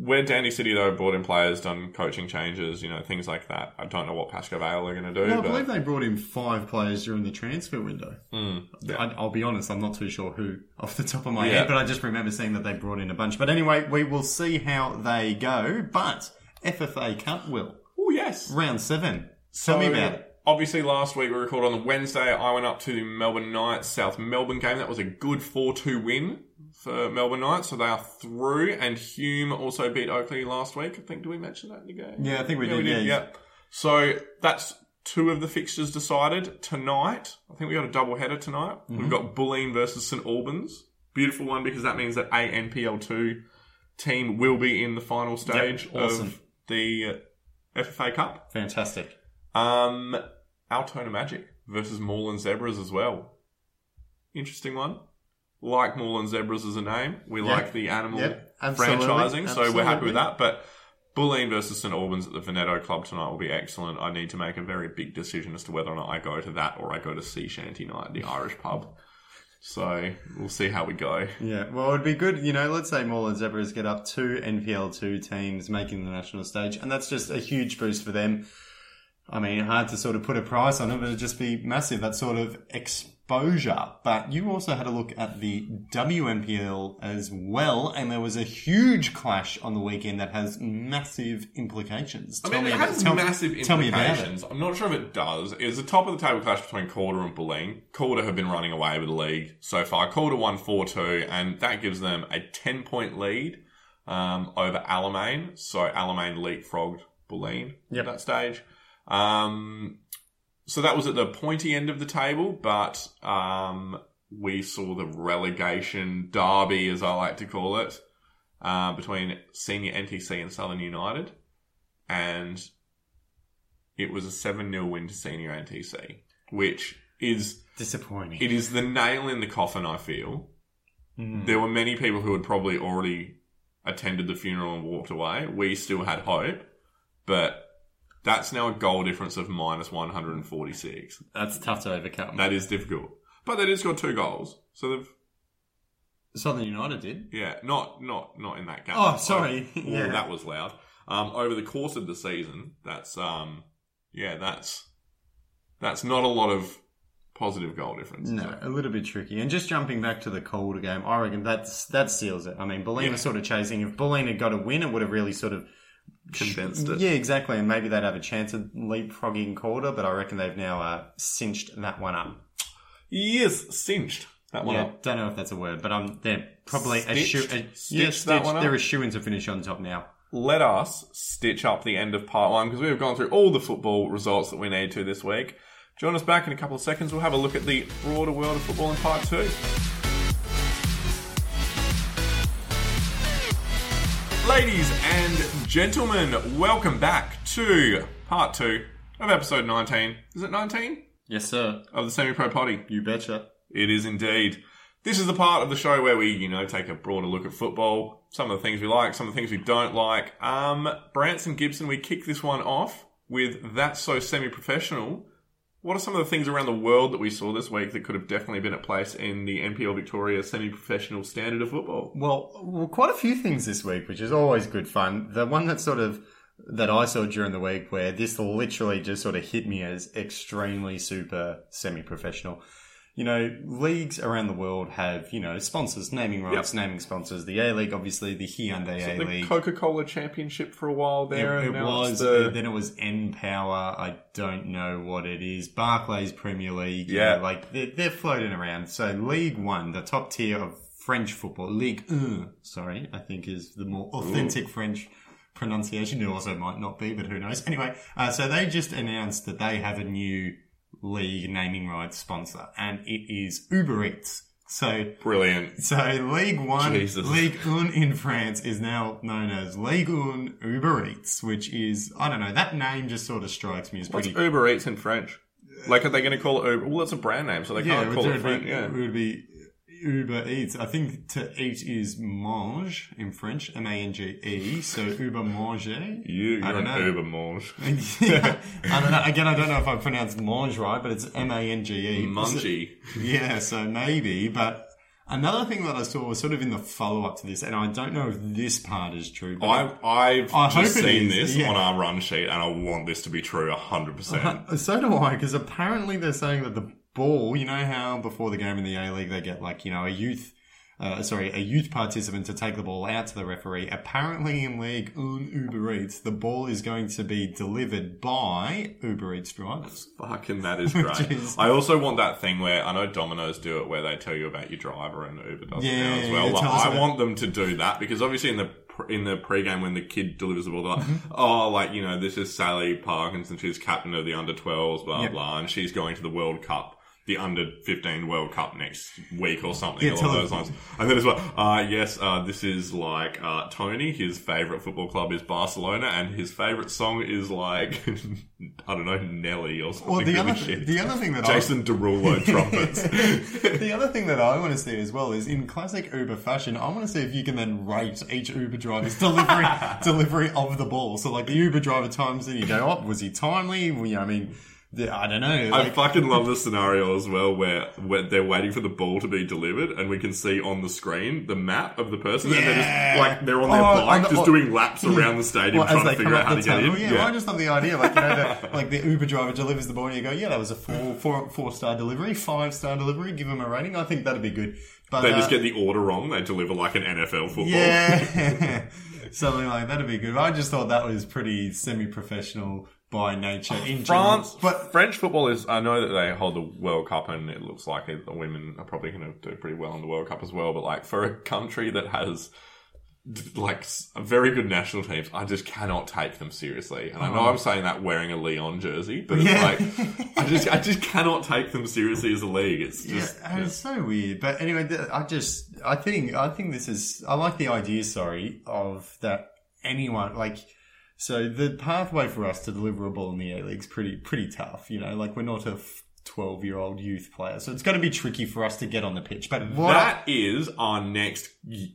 where Dandy City though brought in players, done coaching changes, you know, things like that. I don't know what Pascoe Vale are going to do. No, I but believe they brought in five players during the transfer window. Mm, I, I'll be honest, I'm not too sure who off the top of my Yeah. head, but I just remember seeing that they brought in a bunch. But anyway, we will see how they go. But FFA Cup will oh yes. round seven. Tell me about it. Obviously, last week we recorded on the Wednesday. I went up to the Melbourne Knights South Melbourne game. That was a good 4 2 win for Melbourne Knights. So they are through. And Hume also beat Oakleigh last week. I think, did we mention that in the game? Yeah, I think we Yeah, did. we did. yeah. Yeah. So that's two of the fixtures decided tonight. I think we got a double header tonight. Mm-hmm. We've got Bulleen versus St Albans. Beautiful one because that means that a NPL2 team will be in the final stage awesome. of the uh, FFA Cup. Fantastic. Um, Altona Magic versus Moreland Zebras as well. Interesting one. Like Moreland Zebras as a name. We Yeah. like the animal Yep, absolutely, franchising, so we're happy with that. But Bulleen versus St Albans at the Veneto Club tonight will be excellent. I need to make a very big decision as to whether or not I go to that or I go to Sea Shanty Night, the Irish pub. So we'll see how we go. Yeah, well, it'd be good, you know, let's say Moreland Zebras get up two NPL2 teams making the national stage, and that's just a huge boost for them. I mean, hard to sort of put a price on it, but it'd just be massive, that sort of exposure. But you also had a look at the WNPL as well, and there was a huge clash on the weekend that has massive implications. I Tell mean, me it about- has tell- massive Tell me about it. implications. I'm not sure if it does. It's the top of the table clash between Calder and Bulleen. Calder have been running away with the league so far. Calder won 4-2, and that gives them a 10-point lead um, over Alamein. So Alamein leapfrogged Bulleen Yep. at that stage. Um, so that was at the pointy end of the table, but um, we saw the relegation derby, as I like to call it, uh, between senior NTC and Southern United. And it was a 7 0 win to senior NTC, which is Disappointing. it is the nail in the coffin, I feel. Mm. There were many people who had probably already attended the funeral and walked away. We still had hope, but that's now a goal difference of minus 146. That's tough to overcome. That is difficult. But they did score two goals. So they've, Southern United did. yeah, not, not, not in that game. Oh, sorry. Oh, Yeah. that was loud. Um, over the course of the season, that's, um, yeah, that's, that's not a lot of positive goal difference. No, a little bit tricky. And just jumping back to the Calder game, I reckon that's that seals it. I mean, Bulleen Yeah. sort of chasing. If had got a win, it would have really sort of Condensed it. Yeah, exactly. And maybe they'd have a chance of leapfrogging Calder, but I reckon they've now uh, cinched that one up. Yes, cinched that one yeah, up. don't know if that's a word, but um, they're probably a shoe. Stitched? A, yeah, Stitched that one up? They're a shoe in to finish on top now. let us stitch up the end of part one because we have gone through all the football results that we need to this week. Join us back in a couple of seconds. We'll have a look at the broader world of football in part two. Ladies and gentlemen, welcome back to part two of episode 19. Is it 19? Yes, sir. Of the Semi Pro Potty. You betcha. It is indeed. This is the part of the show where we, you know, take a broader look at football, some of the things we like, some of the things we don't like. Um, Branson Gibson, we kick this one off with That's So Semi-Professional. What are some of the things around the world that we saw this week that could have definitely been at place in the NPL Victoria semi-professional standard of football? Well, well, quite a few things this week, which is always good fun. The one that sort of that I saw during the week, where this literally just sort of hit me as extremely super semi-professional. You know, leagues around the world have you know sponsors, naming rights, naming sponsors. The A League, obviously, the Hyundai A League. Coca-Cola Championship for a while there. It, it was. the- Then it was N Power. I don't know what it is. Barclays Premier League. you Yeah. know, like they're, they're floating around. So League One, the top tier of French football, Ligue Un, sorry, I think is the more authentic French pronunciation. It also might not be, but who knows? Anyway, uh, so they just announced that they have a new league naming rights sponsor, and it is Uber Eats. So Brilliant. so League One, Jesus. Ligue Un in France is now known as Ligue Un Uber Eats, which is I don't know that name just sort of strikes me as What's pretty. Uber Eats in French? Like, are they going to call it Uber? Well, it's a brand name, so they yeah, can't call it be, Yeah. it would be Uber Eats. I think to eat is mange in French, M A N G E. So Uber manger. You, don't an know. Uber mange. Yeah, I don't know. Again, I don't know if I pronounced mange right, but it's M A N G E. Mungie. Yeah, so maybe. But another thing that I saw was sort of in the follow up to this, and I don't know if this part is true. But I, I've I just seen this yeah. on our run sheet, and I want this to be true 100%. Uh, so do I, because apparently they're saying that the ball, you know how before the game in the A League they get like, you know, a youth, uh, sorry, a youth participant to take the ball out to the referee. Apparently in League Uber Eats, the ball is going to be delivered by Uber Eats drivers. Fucking that is great. is- I also want that thing where I know Domino's do it, where they tell you about your driver, and Uber does it now as well. yeah, Like, I want them to do that because obviously in the in the pre-game when the kid delivers the ball, they're like, Mm-hmm. oh, like you know, this is Sally Parkinson, she's captain of the under 12s, blah Yep. blah, and she's going to the World Cup. The under 15 World Cup next week or something Yeah, along those lines. And then as well, uh, yes, uh, this is like, uh, Tony, his favourite football club is Barcelona, and his favourite song is like, I don't know, Nelly or something. Well, the really other, shit. the other thing that Jason Derulo trumpets. I, the other thing that I want to see as well is in classic Uber fashion, I want to see if you can then rate each Uber driver's delivery delivery of the ball. So like the Uber driver times that you go up, was he timely? Well, yeah, I mean, the, I don't know. I Like, fucking love the scenario as well where, where they're waiting for the ball to be delivered and we can see on the screen the map of the person and they're Yeah. just like they're on their Oh, bike the- just oh. doing laps around the stadium well, trying to figure out how to get tunnel, in. yeah, I just love the idea, like you know, the, like the Uber driver delivers the ball, and you go, yeah, that was a four, four, four star delivery, five star delivery. Give them a rating. I think that'd be good. But they uh, just get the order wrong. They deliver like an NFL football. Yeah. Something like that'd be good. I just thought that was pretty semi-professional by nature oh, in France, general. but French football is. I know that they hold the World Cup, and it looks like it, the women are probably going to do pretty well in the World Cup as well. But like for a country that has like very good national teams. I just cannot take them seriously, and I know Oh. I'm saying that wearing a Lyon jersey, but it's Yeah. like I just I just cannot take them seriously as a league. It's Yeah, just and it's so weird. But anyway, th- I just, I think, I think this is, I like the idea, sorry, of that anyone, like, so the pathway for us to deliver a ball in the A League's pretty, pretty tough. You know, like we're not a 12 year old youth player. So it's going to be tricky for us to get on the pitch. But what that is our next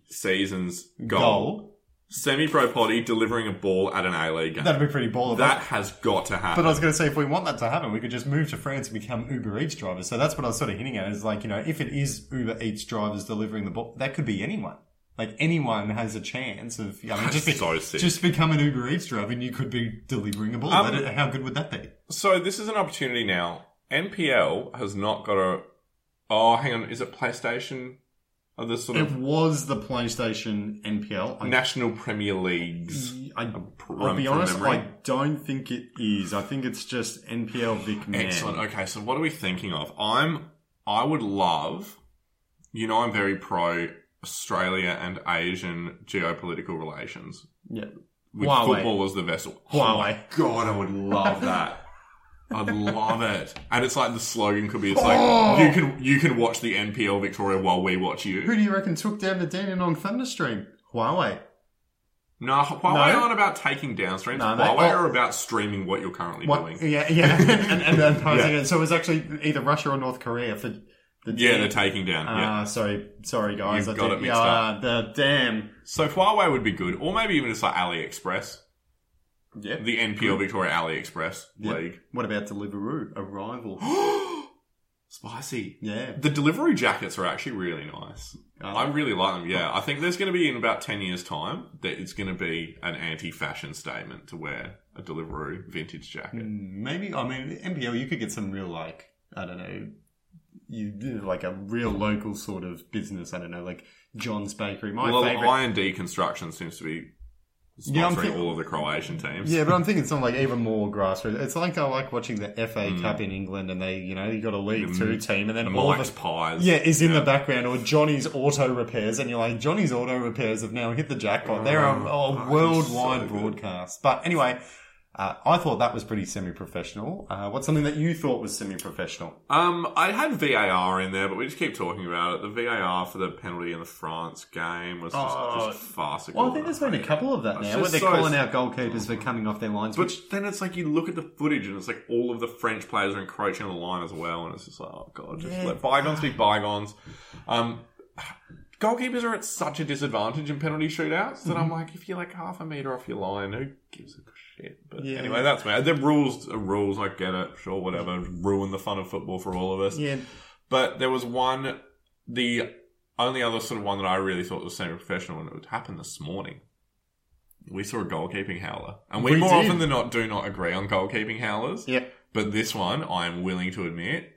season's goal. goal, Semi-pro potty delivering a ball at an A League game. that'd be pretty baller. That has got to happen. But I was going to say, if we want that to happen, we could just move to France and become Uber Eats drivers. So that's what I was sort of hinting at is like, you know, if it is Uber Eats drivers delivering the ball, that could be anyone. Like anyone has a chance of, I mean, just, be, so sick. just become an Uber Eats driver and you could be delivering a ball. Um, That- How good would that be? So this is an opportunity now. NPL has not got a. Oh, hang on. Is it PlayStation? The sort It of was the PlayStation NPL. I, National Premier Leagues? I, run I'll be honest, memory. I don't think it is. I think it's just NPL Vic Man. Excellent. Okay, so what are we thinking of? I'm. I would love. You know, I'm very pro Australia and Asian geopolitical relations Yeah. with Huawei. football as the vessel. Oh Huawei. Oh, God, I would love that. I'd love it. And it's like the slogan could be it's like Oh. you can you can watch the NPL Victoria while we watch you. Who do you reckon took down the Dandenong Thunderstream? Huawei. No, Huawei No? aren't about taking down streams. No, they- Huawei oh. are about streaming what you're currently What? doing. Yeah, yeah, and, and, and posing Yeah. it. So it was actually either Russia or North Korea for the Yeah, dam. they're taking down. yeah. Ah, sorry, sorry guys. You've I got did- it mixed yeah, The dam. So Huawei would be good, or maybe even just like AliExpress, Yeah. the NPL Victoria AliExpress Yeah. league. What about Deliveroo? A rival. Spicy. yeah. The delivery jackets are actually really nice. Uh, I really like them. Yeah, I think there's going to be in about ten years' time that it's going to be an anti-fashion statement to wear a Deliveroo vintage jacket. mm, maybe. I mean, NPL. You could get some real like I don't know. You like a real local sort of business. I don't know, like John's Bakery. My well, favorite. And D Construction seems to be sponsoring Yeah, I'm think- all of the Croatian teams. Yeah, but I'm thinking something like even more grassroots. It's like I like watching the FA Mm. Cup in England, and they, you know, you got a League The- Two team, and then And all of Mike's us pies. Yeah, is in the background, or Johnny's Auto Repairs, and you're like, Johnny's Auto Repairs have now hit the jackpot. They're a, a Oh, worldwide so broadcast. But anyway, uh, I thought that was pretty semi-professional. Uh, what's something that you thought was semi-professional? Um, I had VAR in there, but we just keep talking about it. The VAR for the penalty in the France game was just, Oh. just farcical. Well, I think there's been a couple of that now, where they're so- calling out goalkeepers for coming off their lines. But Which, then it's like you look at the footage and it's like all of the French players are encroaching on the line as well, and it's just like, oh god, just Yeah. let bygones be bygones. Um, goalkeepers are at such a disadvantage in penalty shootouts that I'm like, if you're like half a meter off your line, who gives a shit? But Yeah. anyway, that's me. The rules are rules. I get it. Sure, whatever. Ruin the fun of football for all of us. yeah, But there was one, the only other sort of one that I really thought was semi-professional, and it would happen this morning. We saw a goalkeeping howler, and we, We more did. often than not do not agree on goalkeeping howlers. yeah, But this one, I am willing to admit,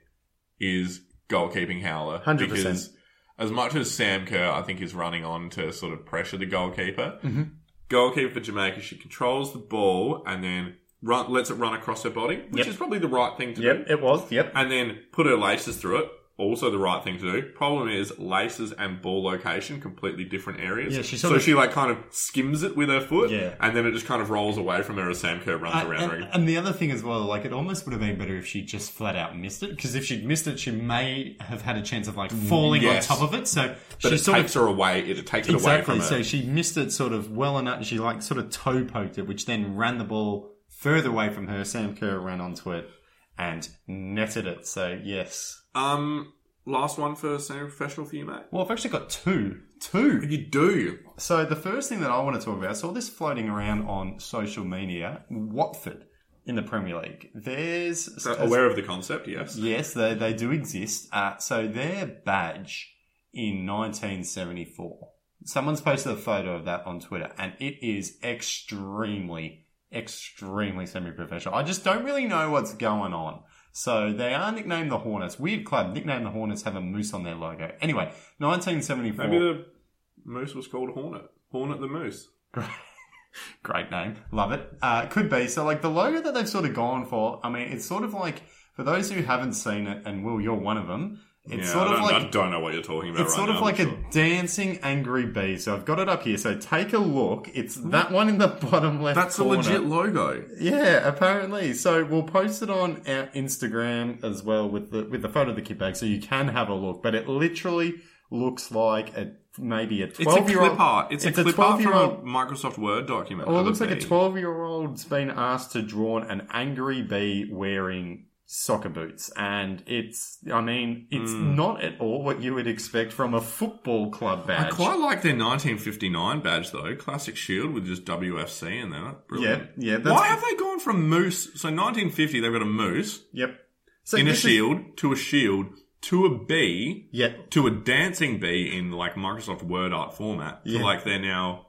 is goalkeeping howler 100%. because as much as Sam Kerr, I think, is running on to sort of pressure the goalkeeper, Mhm. Goalkeeper for Jamaica, she controls the ball and then run, lets it run across her body, which Yep. is probably the right thing to do yep, it was, yep. and then put her laces through it. Also, the right thing to do. Problem is, laces and ball location completely different areas. Yeah, she sort so of- she like kind of skims it with her foot, Yeah. and then it just kind of rolls away from her as Sam Kerr runs Uh, around and, ring. and the other thing as well, like it almost would have been better if she just flat out missed it. Because if she'd missed it, she may have had a chance of like falling yes. on top of it. So But she it sort takes of her away. It, it takes it away exactly. from her. So she missed it sort of well enough. She like sort of toe poked it, which then ran the ball further away from her. Sam Kerr ran onto it and netted it. So yes. um, last one for semi-professional for you, mate. Well, I've actually got two. Two. You do. So the first thing that I want to talk about, I saw this floating around on social media. Watford in the Premier League. There's So aware of the concept, yes. Yes, they, they do exist. Uh, so their badge in 1974. Someone's posted a photo of that on Twitter, and it is extremely, extremely semi-professional. I just don't really know what's going on. So they are nicknamed the Hornets. Weird club. Nicknamed the Hornets have a moose on their logo. Anyway, 1974. Maybe the moose was called Hornet. Hornet the moose. Great name. Love it. Uh, could be. So, like, the logo that they've sort of gone for, I mean, it's sort of like, for those who haven't seen it, and Will, you're one of them, It's Yeah, sort I, of like I don't know what you're talking about. It's right sort of now, like a sure. dancing angry bee. So I've got it up here. So take a look. It's hmm. that one in the bottom left That's a legit logo. Yeah, apparently. So we'll post it on our Instagram as well with the with the photo of the kit bag, so you can have a look. But it literally looks like a maybe a It's a twelve year clip old. art. It's, it's a a clip art from a Microsoft Word document. Well, it looks like a twelve year old's been asked to draw an angry bee wearing soccer boots, and it's. I mean, it's hmm. not at all what you would expect from a football club badge I quite like their 1959 badge though. Classic shield with just WFC in there. yeah, Brilliant. yeah. That's, Why have they gone from moose? So 1950, they've got a moose Yep. So in a this is- shield to a shield to a bee Yeah. to a dancing bee in like Microsoft Word art format. Yeah. So like they're now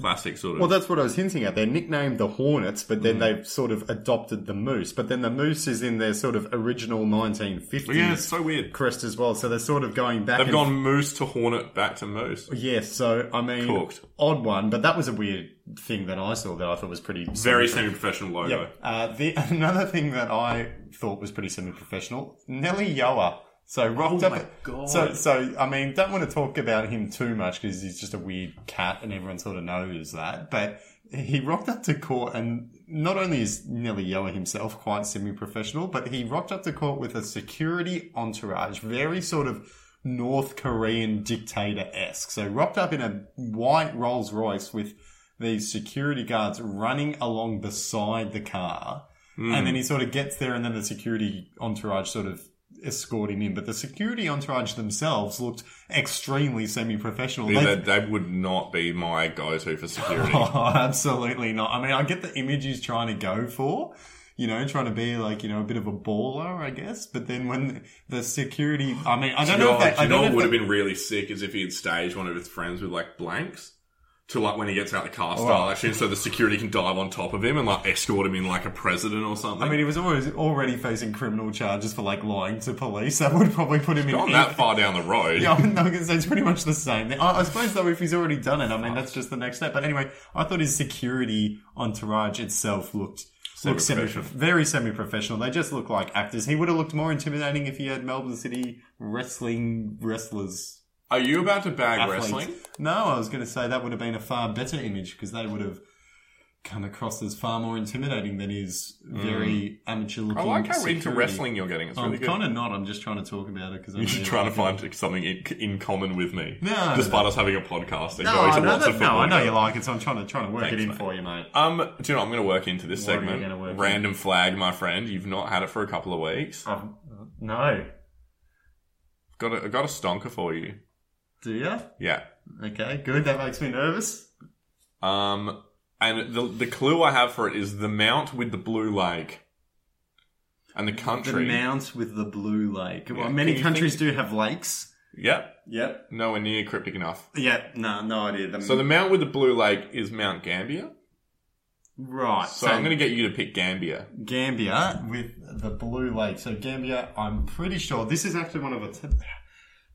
classic sort of. Well, that's what I was hinting at. They're nicknamed the Hornets, but then they've sort of adopted the Moose. But then the Moose is in their sort of original 1950s yeah, it's so weird. crest as well. So they're sort of going back. They've gone moose to hornet back to moose. Yes, so I mean, Cooked. odd one, but that was a weird thing that I saw that I thought was pretty Very semi-professional logo. Yep. Uh, the another thing that I thought was pretty semi-professional, Nelly Yoa. So rocked Oh up. God. So so I mean, don't want to talk about him too much because he's just a weird cat, and everyone sort of knows that. But he rocked up to court, and not only is Nelly Yoa himself quite semi-professional, but he rocked up to court with a security entourage, very sort of North Korean dictator esque. So rocked up in a white Rolls Royce with these security guards running along beside the car. And hmm. then he sort of gets there and then the security entourage sort of escort him in. But the security entourage themselves looked extremely semi-professional. Yeah, they would not be my go-to for security. Oh, absolutely not. I mean, I get the image he's trying to go for, you know, trying to be like, you know, a bit of a baller, I guess. But then when the security, I mean, I don't Do know know, if they, do I you know what would have been really sick is if he had staged one of his friends with like blanks to like when he gets out of the car Oh. style action so the security can dive on top of him and like escort him in like a president or something. I mean, he was always already facing criminal charges for like lying to police. That would probably put him in. not that far down the road. Yeah, I'm not gonna say it's pretty much the same. I, I suppose though, if he's already done it, I mean, that's just the next step. But anyway, I thought his security entourage itself looked. Looked semi, very semi-professional. They just look like actors. He would have looked more intimidating if he had Melbourne City wrestling wrestlers Are you about to bag athletes. wrestling? No, I was going to say that would have been a far better image because they would have come across as far more intimidating than his very amateur looking. Mm. I like how into wrestling you're getting. It's I'm really good. kind of not. I'm just trying to talk about it because I'm You're really trying to like it. find something in, in common with me. No, Despite us having a podcast and No, going I to know, lots that, of no. I know you like it, so I'm trying to trying to work Thanks, it in mate. for you, mate. Um, do you know I'm going to work into this What are you segment? gonna work in? Random flag, my friend. You've not had it for a couple of weeks. Um, no, Got a, I got a stonker for you. Do you? Yeah. Okay, good. That makes me nervous. Um, and the the clue I have for it is the mount with the blue lake, and the country. The mount with the blue lake. Well, Yeah, many can you countries do have lakes. Yep. Yep. Nowhere near cryptic enough. Yep. No, no idea. The, So the mount with the blue lake is Mount Gambier. right. So, I'm going to get you to pick Gambia. Gambia with the blue lake. So Gambia, I'm pretty sure this is actually one of the. T-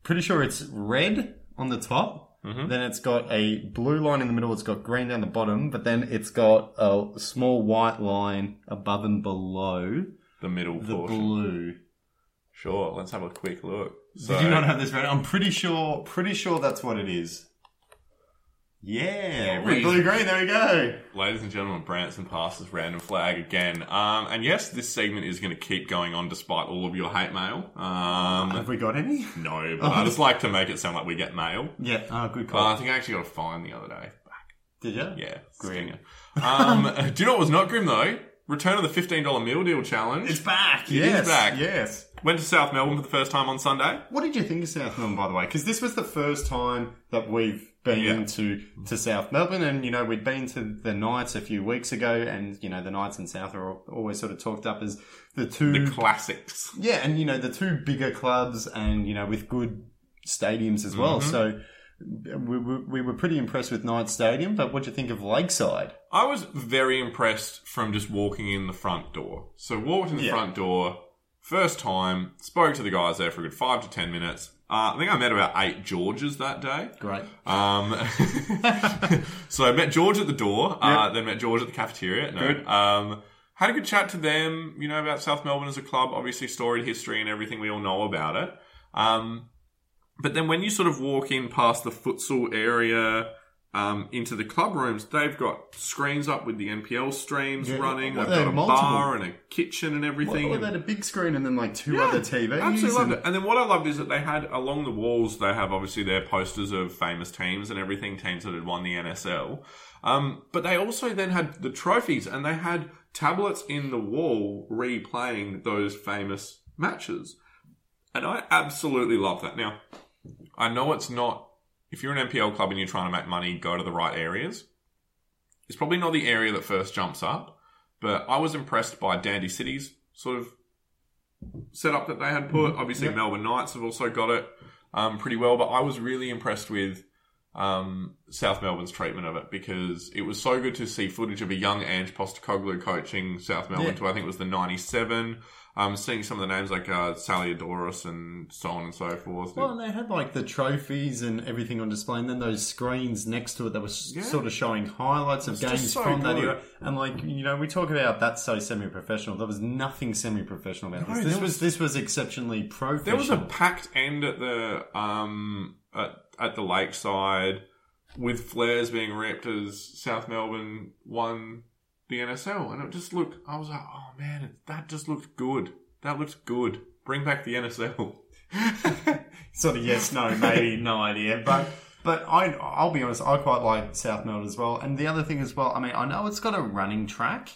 pretty sure it's red on the top. Mhm. Then it's got a blue line in the middle. It's got green down the bottom, but then it's got a small white line above and below The middle the portion. blue. Sure. Let's have a quick look. So, Did you not have this? I'm pretty sure. Pretty sure that's what it is. Yeah, red, blue, green. There we go. Ladies and gentlemen, Branson passes random flag again. Um, and yes, this segment is going to keep going on despite all of your hate mail. Um, Have we got any? no, but I just like to make it sound like we get mail. Yeah. Oh, good Uh. I think I actually got a fine the other day. Did you? Yeah, Grim. Um, do you know what was not grim though? Return of the fifteen dollar meal deal challenge. It's back. It is yes. back. Yes. Went to South Melbourne for the first time on Sunday. What did you think of South Melbourne, by the way? Because this was the first time that we've been Yeah. to to South Melbourne, and you know we'd been to the Knights a few weeks ago, and you know the Knights and South are always sort of talked up as the two, The classics. yeah, and you know the two bigger clubs, and you know with good stadiums as well. Mm-hmm. So we, we, we were pretty impressed with Knights Stadium, but what do you think of Lakeside? I was very impressed from just walking in the front door. So walked in the Yeah. front door, first time, spoke to the guys there for a good five to ten minutes. Uh, I think I met about eight Georges that day. Great. Um, so I met George at the door, uh, then met George at the cafeteria. No, Good. Um, had a good chat to them, you know, about South Melbourne as a club, obviously storied history and everything we all know about it. Um, but then when you sort of walk in past the futsal area um, into the club rooms, they've got screens up with the NPL streams Yeah, running. They've got a multiple. bar and a kitchen and everything. Well, they had a big screen and then like two other TVs. Absolutely loved and- it. And then what I loved is that they had along the walls, they have obviously their posters of famous teams and everything, teams that had won the NSL. Um, but they also then had the trophies and they had tablets in the wall replaying those famous matches. And I absolutely love that. Now, I know it's not, if you're an NPL club and you're trying to make money, go to the right areas. It's probably not the area that first jumps up, but I was impressed by Dandy City's sort of setup that they had put. Obviously, Yep. Melbourne Knights have also got it um, pretty well, but I was really impressed with um, South Melbourne's treatment of it because it was so good to see footage of a young Ange Postecoglou coaching South Melbourne Yeah. to I think it was the '97. Um, seeing some of the names like uh, Sally Adoris and so on and so forth. Well, and they had like the trophies and everything on display, and then those screens next to it that was Yeah. sort of showing highlights of It's games so from that good. era. And like you know, we talk about that's so semi-professional. There was nothing semi-professional about No, this. This was- was this was exceptionally professional. There was a packed end at the um at, at the lakeside with flares being ripped as South Melbourne won the NSL, and it just looked. I was like, oh man, that just looked good. That looks good. Bring back the NSL. sort of yes, no, maybe, no idea. But but I I'll be honest, I quite like South Melbourne as well. And the other thing as well, I mean, I know it's got a running track.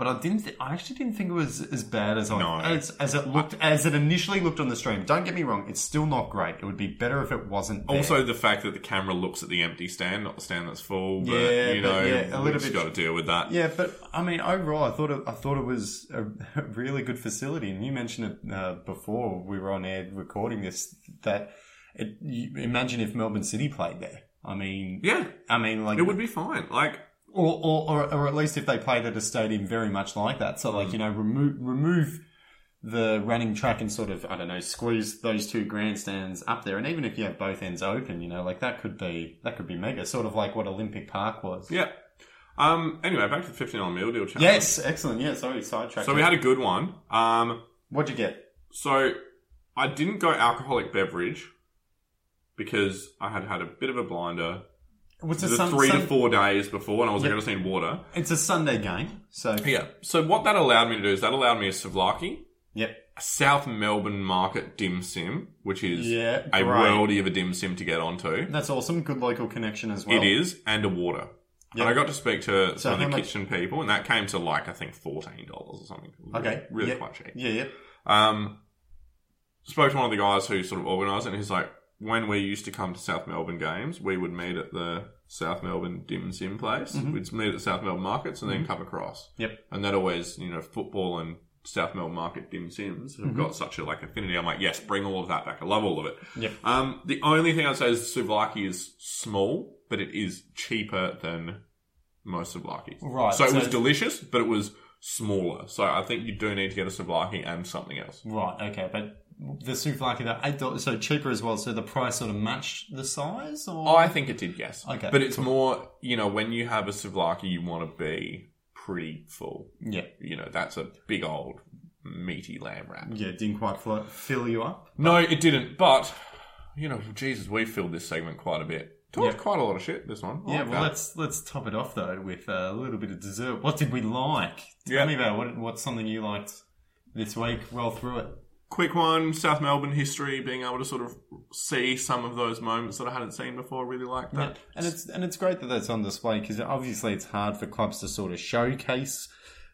But I didn't. Th- I actually didn't think it was as bad as I No. as, as it looked as it initially looked on the stream. Don't get me wrong; it's still not great. It would be better if it wasn't. There. Also, the fact that the camera looks at the empty stand, not the stand that's full. But, Yeah, you know, yeah, a little bit- got to deal with that. Yeah, but I mean, overall, I thought it, I thought it was a, a really good facility, and you mentioned it uh, before we were on air recording this. That it, you, imagine if Melbourne City played there. I mean, Yeah, I mean, like it would be fine. Like, or, or, or, or at least if they played at a stadium very much like that. So, like, you know, remove, remove the running track and sort of, I don't know, squeeze those two grandstands up there. And even if you have both ends open, you know, like that could be, that could be mega. Sort of like what Olympic Park was. yeah. Um. Anyway, back to the fifteen dollar meal deal challenge. Yes, excellent. Yeah, sorry, sidetrack. So we had a good one. Um. What'd you get? So I didn't go alcoholic beverage because I had had a bit of a blinder What's the a sun, three to four days before, and I was Yep. going to need water. It's a Sunday game, so Yeah. So what that allowed me to do is that allowed me a souvlaki, yep, a South Melbourne Market dim sim, which is yeah, a great. worldie of a dim sim to get onto. That's awesome. Good local connection as well. It is, and a water. Yep. And I got to speak to some how of the much- kitchen people, and that came to like I think fourteen dollars or something. Okay, really yep. quite cheap. Yeah, yeah. Um, spoke to one of the guys who sort of organised it, and he's like, when we used to come to South Melbourne games, we would meet at the South Melbourne Dim Sim place. Mhm. We'd meet at the South Melbourne markets and then come across. Yep. And that always, you know, football and South Melbourne market dim sims have Mhm. got such a like affinity. I'm like, yes, bring all of that back. I love all of it. Yep. Um, the only thing I'd say is the souvlaki is small, but it is cheaper than most souvlakis. Right, So it was delicious, but it was smaller. So I think you do need to get a souvlaki and something else. Right, okay, but the souvlaki, that eight dollars, so cheaper as well. So the price sort of matched the size, or Oh, I think it did, yes. Okay, But it's more, you know, when you have a souvlaki, you want to be pretty full. yeah, You know, that's a big old meaty lamb wrap. yeah, it didn't quite fl- fill you up. No, it didn't. But, you know, Jesus, we filled this segment quite a bit. Talked Yeah. quite a lot of shit, this one. I yeah, like well, that. let's let's top it off though with a little bit of dessert. What did we like? Tell Yeah. me about what what's something you liked this week. Roll through it. Quick one, South Melbourne history, being able to sort of see some of those moments that I hadn't seen before. I really like Yeah, that. and it's and it's great that that's on display because obviously it's hard for clubs to sort of showcase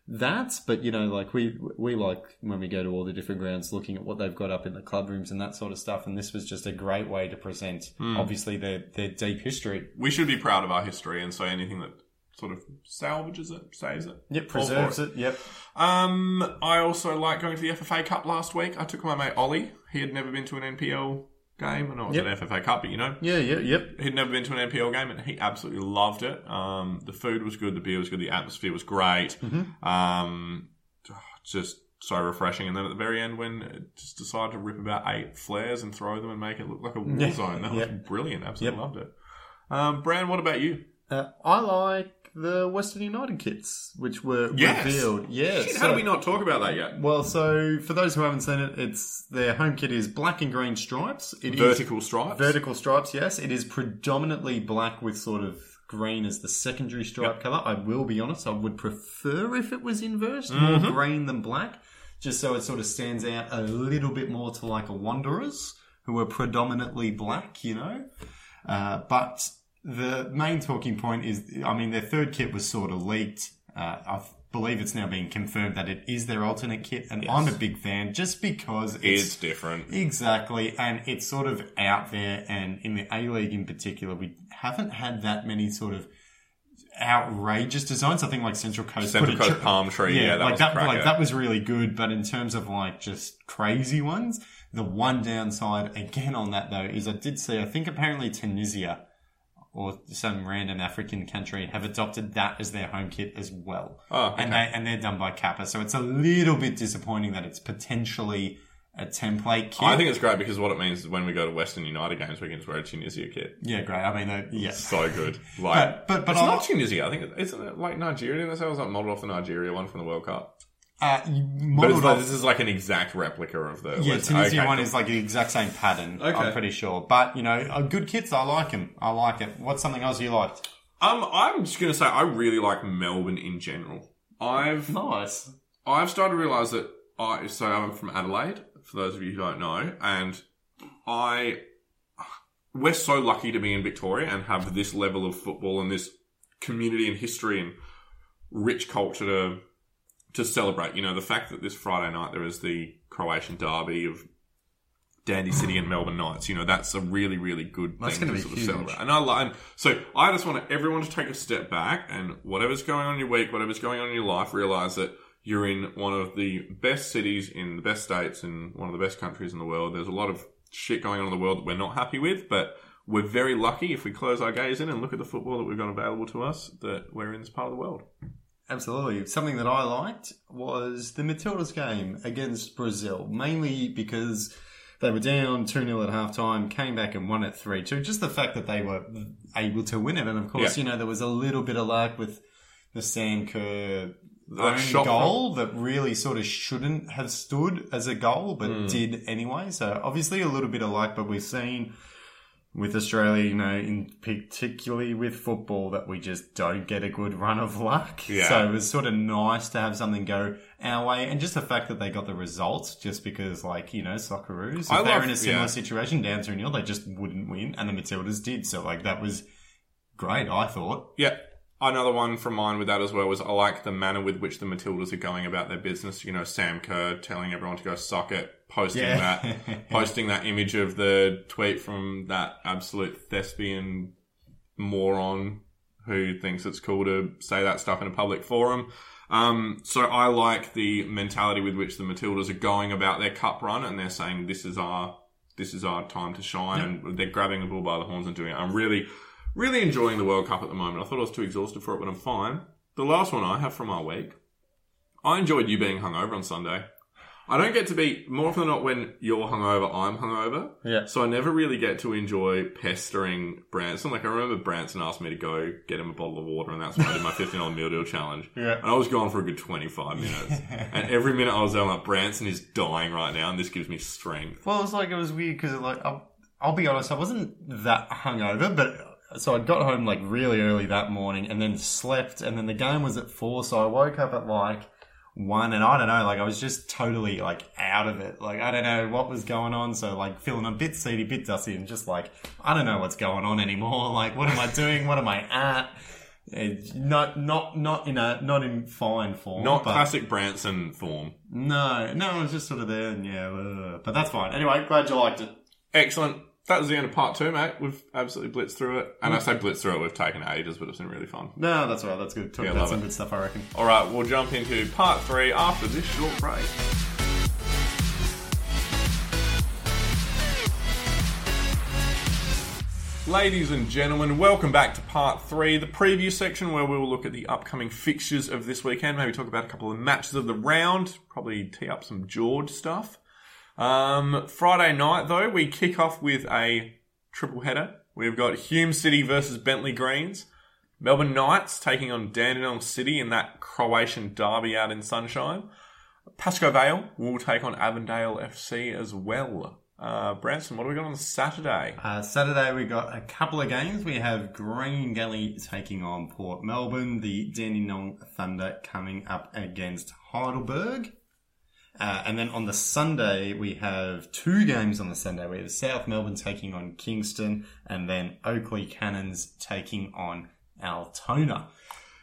that, but you know, like we we like when we go to all the different grounds, looking at what they've got up in the club rooms and that sort of stuff. And this was just a great way to present, Hmm. obviously their their deep history. We should be proud of our history, and so anything that sort of salvages it, saves it. Yep, preserves it. Yep. Um, I also like going to the FFA Cup last week. I took my mate Ollie. He had never been to an NPL game. I know it was Yep. an FFA Cup, but you know, Yeah, yeah, yep. he'd never been to an NPL game, and he absolutely loved it. Um, the food was good, the beer was good, the atmosphere was great. Mhm. Um, just so refreshing. And then at the very end, when it just decided to rip about eight flares and throw them and make it look like a war zone, that Yeah. was brilliant. Absolutely Yep. loved it. Um, Brand, what about you? Uh, I like the Western United kits, which were Yes. revealed. Yeah. Shit, so- how do we not talk about that yet? Well, so for those who haven't seen it, it's their home kit is black and green stripes. It is Vertical stripes. vertical stripes. Yes, it is predominantly black with sort of green as the secondary stripe color. I will be honest, I would prefer if it was inverse, more Mm-hmm. green than black, just so it sort of stands out a little bit more to like a Wanderers who are predominantly black. You know, uh, but the main talking point is, I mean, their third kit was sort of leaked. Uh, I believe it's now being confirmed that it is their alternate kit, and I'm a big fan just because It's it's, different. exactly, and it's sort of out there. And in the A League in particular, we haven't had that many sort of outrageous designs. I think like Central Coast, Central Coast tr- palm tree. Yeah, that like was that, like that was really good. But in terms of like just crazy ones, the one downside again on that though is I did see. I think apparently Tunisia or some random African country have adopted that as their home kit as well, Oh, and they and they're done by Kappa. So it's a little bit disappointing that it's potentially a template kit. I think it's great because what it means is when we go to Western United games, we can just wear a Tunisia kit. yeah, great. I mean, uh, yeah. So good. Like, But but but it's I'll- not Tunisia. I think it, isn't it like Nigeria? That's how it was like modeled off the Nigeria one from the World Cup. Uh, But it's like, this is like an exact replica of the Yeah, Western- Tunisia okay, one cool. is like the exact same pattern. Okay. I'm pretty sure. But you know, uh, good kits. I like them. I like it. What's something else you liked? Um, I'm just gonna say I really like Melbourne in general. I've Nice. I've started to realise that I so I'm from Adelaide. For those of you who don't know, and I we're so lucky to be in Victoria and have this level of football and this community and history and rich culture to to celebrate. You know, the fact that this Friday night there is the Croatian derby of Dandy City and Melbourne Knights. You know, that's a really, really good That's thing be sort of huge. celebrate. And I like, so I just want everyone to take a step back and whatever's going on in your week, whatever's going on in your life, realize that you're in one of the best cities in the best states in one of the best countries in the world. There's a lot of shit going on in the world that we're not happy with, but we're very lucky if we close our gaze in and look at the football that we've got available to us that we're in this part of the world. Absolutely. Something that I liked was the Matildas game against Brazil, mainly because they were down 2 0 at halftime, came back and won it 3 2. Just the fact that they were able to win it. And of course, Yeah. you know, there was a little bit of luck with the Sam Kerr own goal that really sort of shouldn't have stood as a goal, but Hmm. did anyway. So obviously a little bit of luck, but we've seen with Australia, you know, in particularly with football, that we just don't get a good run of luck. Yeah. So it was sort of nice to have something go our way, and just the fact that they got the results, just because, like you know, Socceroos, if I they're love- in a similar yeah. situation, down three 0 they just wouldn't win, and the Matildas did. So like that was great. I thought. Yeah. Another one from mine with that as well was I like the manner with which the Matildas are going about their business. You know, Sam Kerr telling everyone to go suck it, posting Yeah. that, posting that image of the tweet from that absolute thespian moron who thinks it's cool to say that stuff in a public forum. Um, so I like the mentality with which the Matildas are going about their cup run, and they're saying this is our this is our time to shine, and they're grabbing the bull by the horns and doing it. I'm really, really enjoying the World Cup at the moment. I thought I was too exhausted for it, but I'm fine. The last one I have from our week, I enjoyed you being hungover on Sunday. I don't get to be more often than not when you're hungover, I'm hungover. Yeah. So I never really get to enjoy pestering Branson. Like I remember Branson asked me to go get him a bottle of water, and that's when I did my fifteen dollar meal deal challenge. Yeah. And I was gone for a good twenty five minutes, and every minute I was there, I'm like Branson is dying right now, and this gives me strength. Well, it's like it was weird because like I'll, I'll be honest, I wasn't that hungover, but so I got home like really early that morning and then slept, and then the game was at four, so I woke up at like one, and I don't know, like I was just totally like out of it. Like I don't know what was going on, so like feeling a bit seedy, bit dusty, and just like I don't know what's going on anymore. Like what am I doing? What am I at? It's not not not in a not in fine form. Not but- classic Branson form. No, no, I was just sort of there, and yeah, uh, but that's fine. Anyway, glad you liked it. Excellent. That was the end of part two, mate. We've absolutely blitzed through it. And I say blitzed through it, we've taken ages, but it's been really fun. No, that's all right. That's good. Talk Yeah, about love some it. good stuff, I reckon. All right, we'll jump into part three after this short break. Ladies and gentlemen, welcome back to part three, the preview section where we will look at the upcoming fixtures of this weekend, maybe talk about a couple of matches of the round, probably tee up some George stuff. Um, Friday night, though, we kick off with a triple header. We've got Hume City versus Bentleigh Greens. Melbourne Knights taking on Dandenong City in that Croatian derby out in sunshine. Pascoe Vale will take on Avondale FC as well. Uh, Branson, what do we got on Saturday? Uh, Saturday we got a couple of games. We have Green Gully taking on Port Melbourne, the Dandenong Thunder coming up against Heidelberg. Uh, and then on the Sunday, we have two games on the Sunday. We have South Melbourne taking on Kingston, and then Oakleigh Cannons taking on Altona.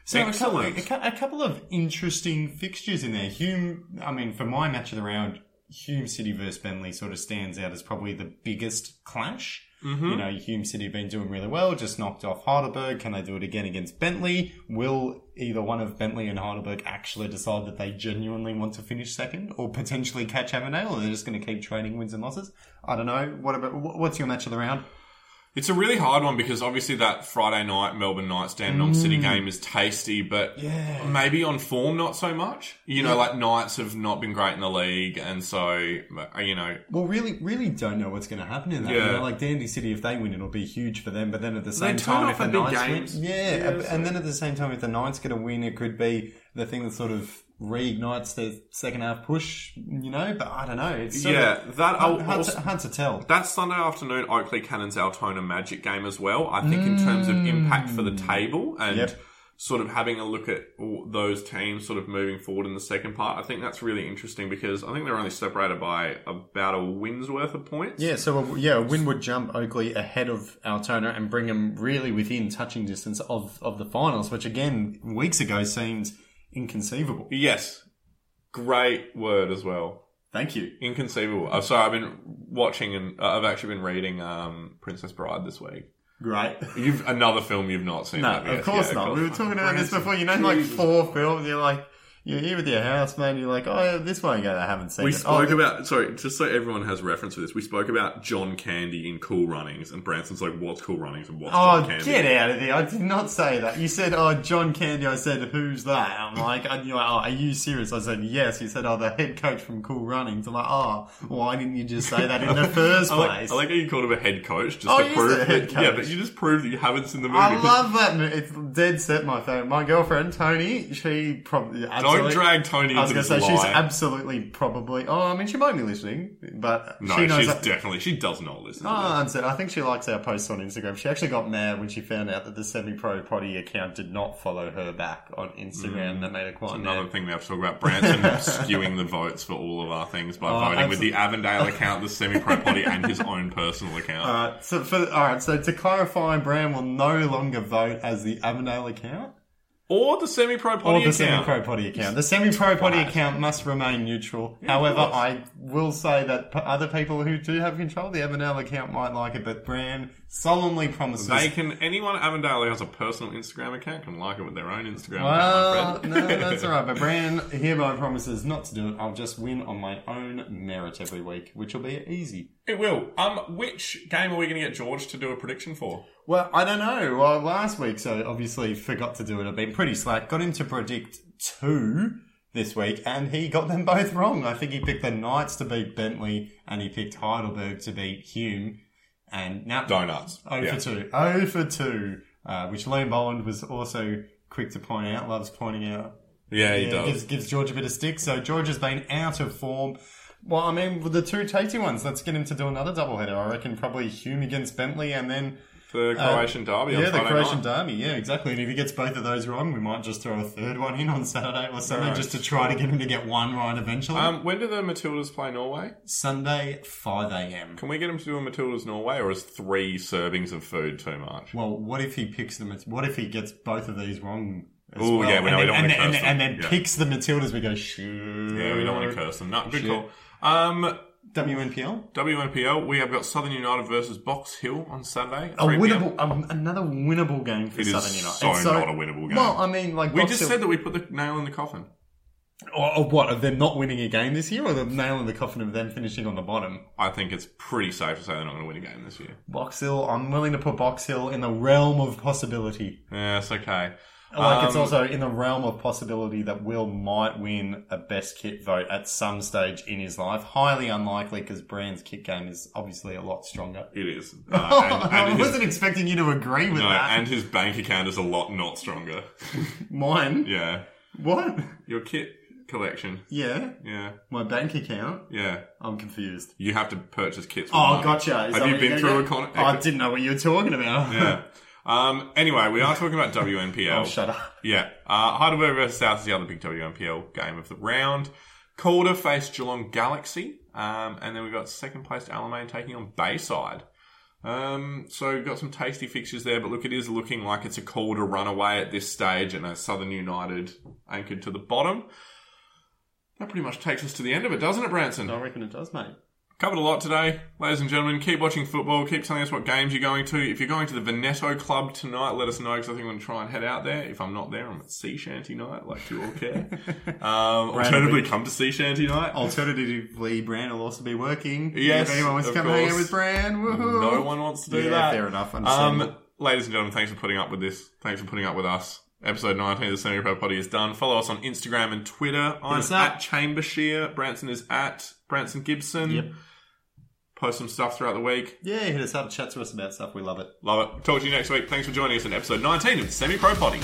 So a couple, cou- a couple of interesting fixtures in there. Hume, I mean, for my match of the round, Hume City versus Bentleigh sort of stands out as probably the biggest clash. Mm-hmm. You know, Hume City have been doing really well, just knocked off Heidelberg. Can they do it again against Bentleigh? Will either one of Bentleigh and Heidelberg actually decide that they genuinely want to finish second or potentially catch Avondale or they're just going to keep trading wins and losses? I don't know. What about, what's your match of the round? It's a really hard one because obviously that Friday night Melbourne Knights Dandenong City game is tasty, but Yeah. maybe on form not so much. You know, like Knights have not been great in the league, and so uh, you know, Well, really, really don't know what's going to happen in that. Yeah. You know, like Dandy City, if they win, it'll be huge for them. But then at the same turn time, if the at Knights games. win, yeah, Yeah, and- so- and then at the same time, if the Knights get a win, it could be the thing that sort of reignites their second half push. You know, but I don't know. It's yeah, of that hard, hard, also- to, hard to tell. that Sunday afternoon Oakleigh Cannons Altona Magic game as well. I think in terms of impact for the mm. table and. Yep. Sort of having a look at all those teams sort of moving forward in the second part, I think that's really interesting because I think they're only separated by about a win's worth of points. Yeah, so a, yeah, a win would jump Oakley ahead of Altona and bring them really within touching distance of, of the finals, which again weeks ago seemed inconceivable. Yes. Great word as well. Thank you. Inconceivable. Uh, so I've been watching and uh, I've actually been reading um, Princess Bride this week. Great. You've another film you've not seen. No, of course Yeah, not. We were talking about this before. You know, like four films. You're like, you're here with your housemate. You're like, oh, this one again. I haven't seen We it. spoke oh, about sorry, just so everyone has reference for this. We spoke about John Candy in Cool Runnings, and Branson's like, "What's Cool Runnings?" and "What's Oh, John Candy?" get out of here! I did not say that. You said, "Oh, John Candy." I said, "Who's that?" I'm like, and you're like, "Oh, are you serious?" I said, "Yes." You said, "Oh, the head coach from Cool Runnings." I'm like, "Oh, why didn't you just say that in the first I like, place?" I like how you called him a head coach just Oh, to prove head that, yeah, but you just proved that you haven't seen the movie. I love that. It's dead set my favorite. My girlfriend Tony, she probably Don't absolutely, drag Tony I was going to say she's absolutely probably. Oh, I mean, she might be listening, but no, she knows. she's that- definitely she does not listen. Oh, this. I. I think she likes our posts on Instagram. She actually got mad when she found out that the semi-pro potty account did not follow her back on Instagram. Mm. That made her quite Another mad. thing we have to talk about: Branson skewing the votes for all of our things by Oh, voting with the Avondale account, the semi-pro potty, and his own personal account. Alright, so for alright, so to clarify, Bram will no longer vote as the Avondale account or the semi-pro potty. or the semi-pro potty account. The semi-pro potty account must remain neutral. However. I will say that p- other people who do have control of the Avondale account might like it, but Bram solemnly promises. They can anyone at Avondale who has a personal Instagram account can like it with their own Instagram Well, account, no, that's all right. But Bran hereby promises not to do it. I'll just win on my own merit every week, which will be easy. It will. Um, which game are we going to get George to do a prediction for? Well, I don't know. Well, last week, so obviously forgot to do it. I've been pretty slack. Got him to predict two this week, and he got them both wrong. I think he picked the Knights to beat Bentleigh, and he picked Heidelberg to beat Hume. And now Donuts. Oh Yeah. for two. Oh for two. Uh, which Liam Boland was also quick to point out. Loves pointing out Yeah, he yeah, does. Gives, gives George a bit of stick. So George has been out of form. Well, I mean, with the two tasty ones, let's get him to do another doubleheader. I reckon probably Hume against Bentleigh and then The Croatian derby on yeah, the Croatian night. derby. Yeah, exactly. And if he gets both of those wrong, we might just throw a third one in on Saturday or Sunday Right. just to try to get him to get one right eventually. Um, when do the Matildas play Norway? Sunday, 5 a.m. Can we get him to do a Matildas Norway, or is three servings of food too much? Well, what if he picks them? What if he gets both of these wrong? Ooh, well? yeah, we and know, we then, don't and, then, and, curse then- and them. then Yeah. picks the Matildas. We go, sure. Yeah, we don't want to curse them. No, good Shit. call. Um, WNPL. WNPL, we have got Southern United versus Box Hill on Saturday. A winnable, um, another winnable game for It is Southern United. so It's not a winnable game. Well, I mean, like We Box just Hill- said that we put the nail in the coffin. or, or what of them not winning a game this year, or the nail in the coffin of them finishing on the bottom. I think it's pretty safe to say they're not going to win a game this year. Box Hill, I'm willing to put Box Hill in the realm of possibility. Yeah, it's okay. Like it's Um, also in the realm of possibility that Will might win a best kit vote at some stage in his life. Highly unlikely because Brand's kit game is obviously a lot stronger. It is. Uh, and, I and his, wasn't expecting you to agree with no, that. and his bank account is a lot not stronger. Mine? Yeah. What? Your kit collection. Yeah, Yeah. my bank account. Yeah. I'm confused. You have to purchase kits. Oh, money. gotcha. Is Have you been through a con? Oh, I didn't know what you were talking about. yeah. Um, anyway, we are talking about WNPL. Oh, shut up. Yeah. Uh, Heidelberg versus South is the other big WNPL game of the round. Calder faced Geelong Galaxy. Um, and then we've got second placed Alamein taking on Bayside. Um, so we've got some tasty fixtures there, but look, it is looking like it's a Calder runaway at this stage and a Southern United anchored to the bottom. That pretty much takes us to the end of it, doesn't it, Branson? I reckon it does, mate. Covered a lot today, ladies and gentlemen. Keep watching football. Keep telling us what games you're going to. If you're going to the Veneto Club tonight, let us know because I think I'm going to try and head out there. If I'm not there, I'm at Sea Shanty night, like you all care. um, alternatively, come to Sea Shanty night. Alternatively, Brand will also be working. Yes, If anyone wants to come hang out with Brand, woohoo. No one wants to do Yeah, that. fair enough. Um, ladies and gentlemen, thanks for putting up with this. Thanks for putting up with us. Episode 19 of the Semi Pro Potty is done. Follow us on Instagram and Twitter. I'm at Chambershire. Branson is at Branson Gibson. Yep. Post some stuff throughout the week. Yeah, hit us up, chat to us about stuff. We love it. Love it. Talk to you next week. Thanks for joining us in episode 19 of Semi Pro Potty.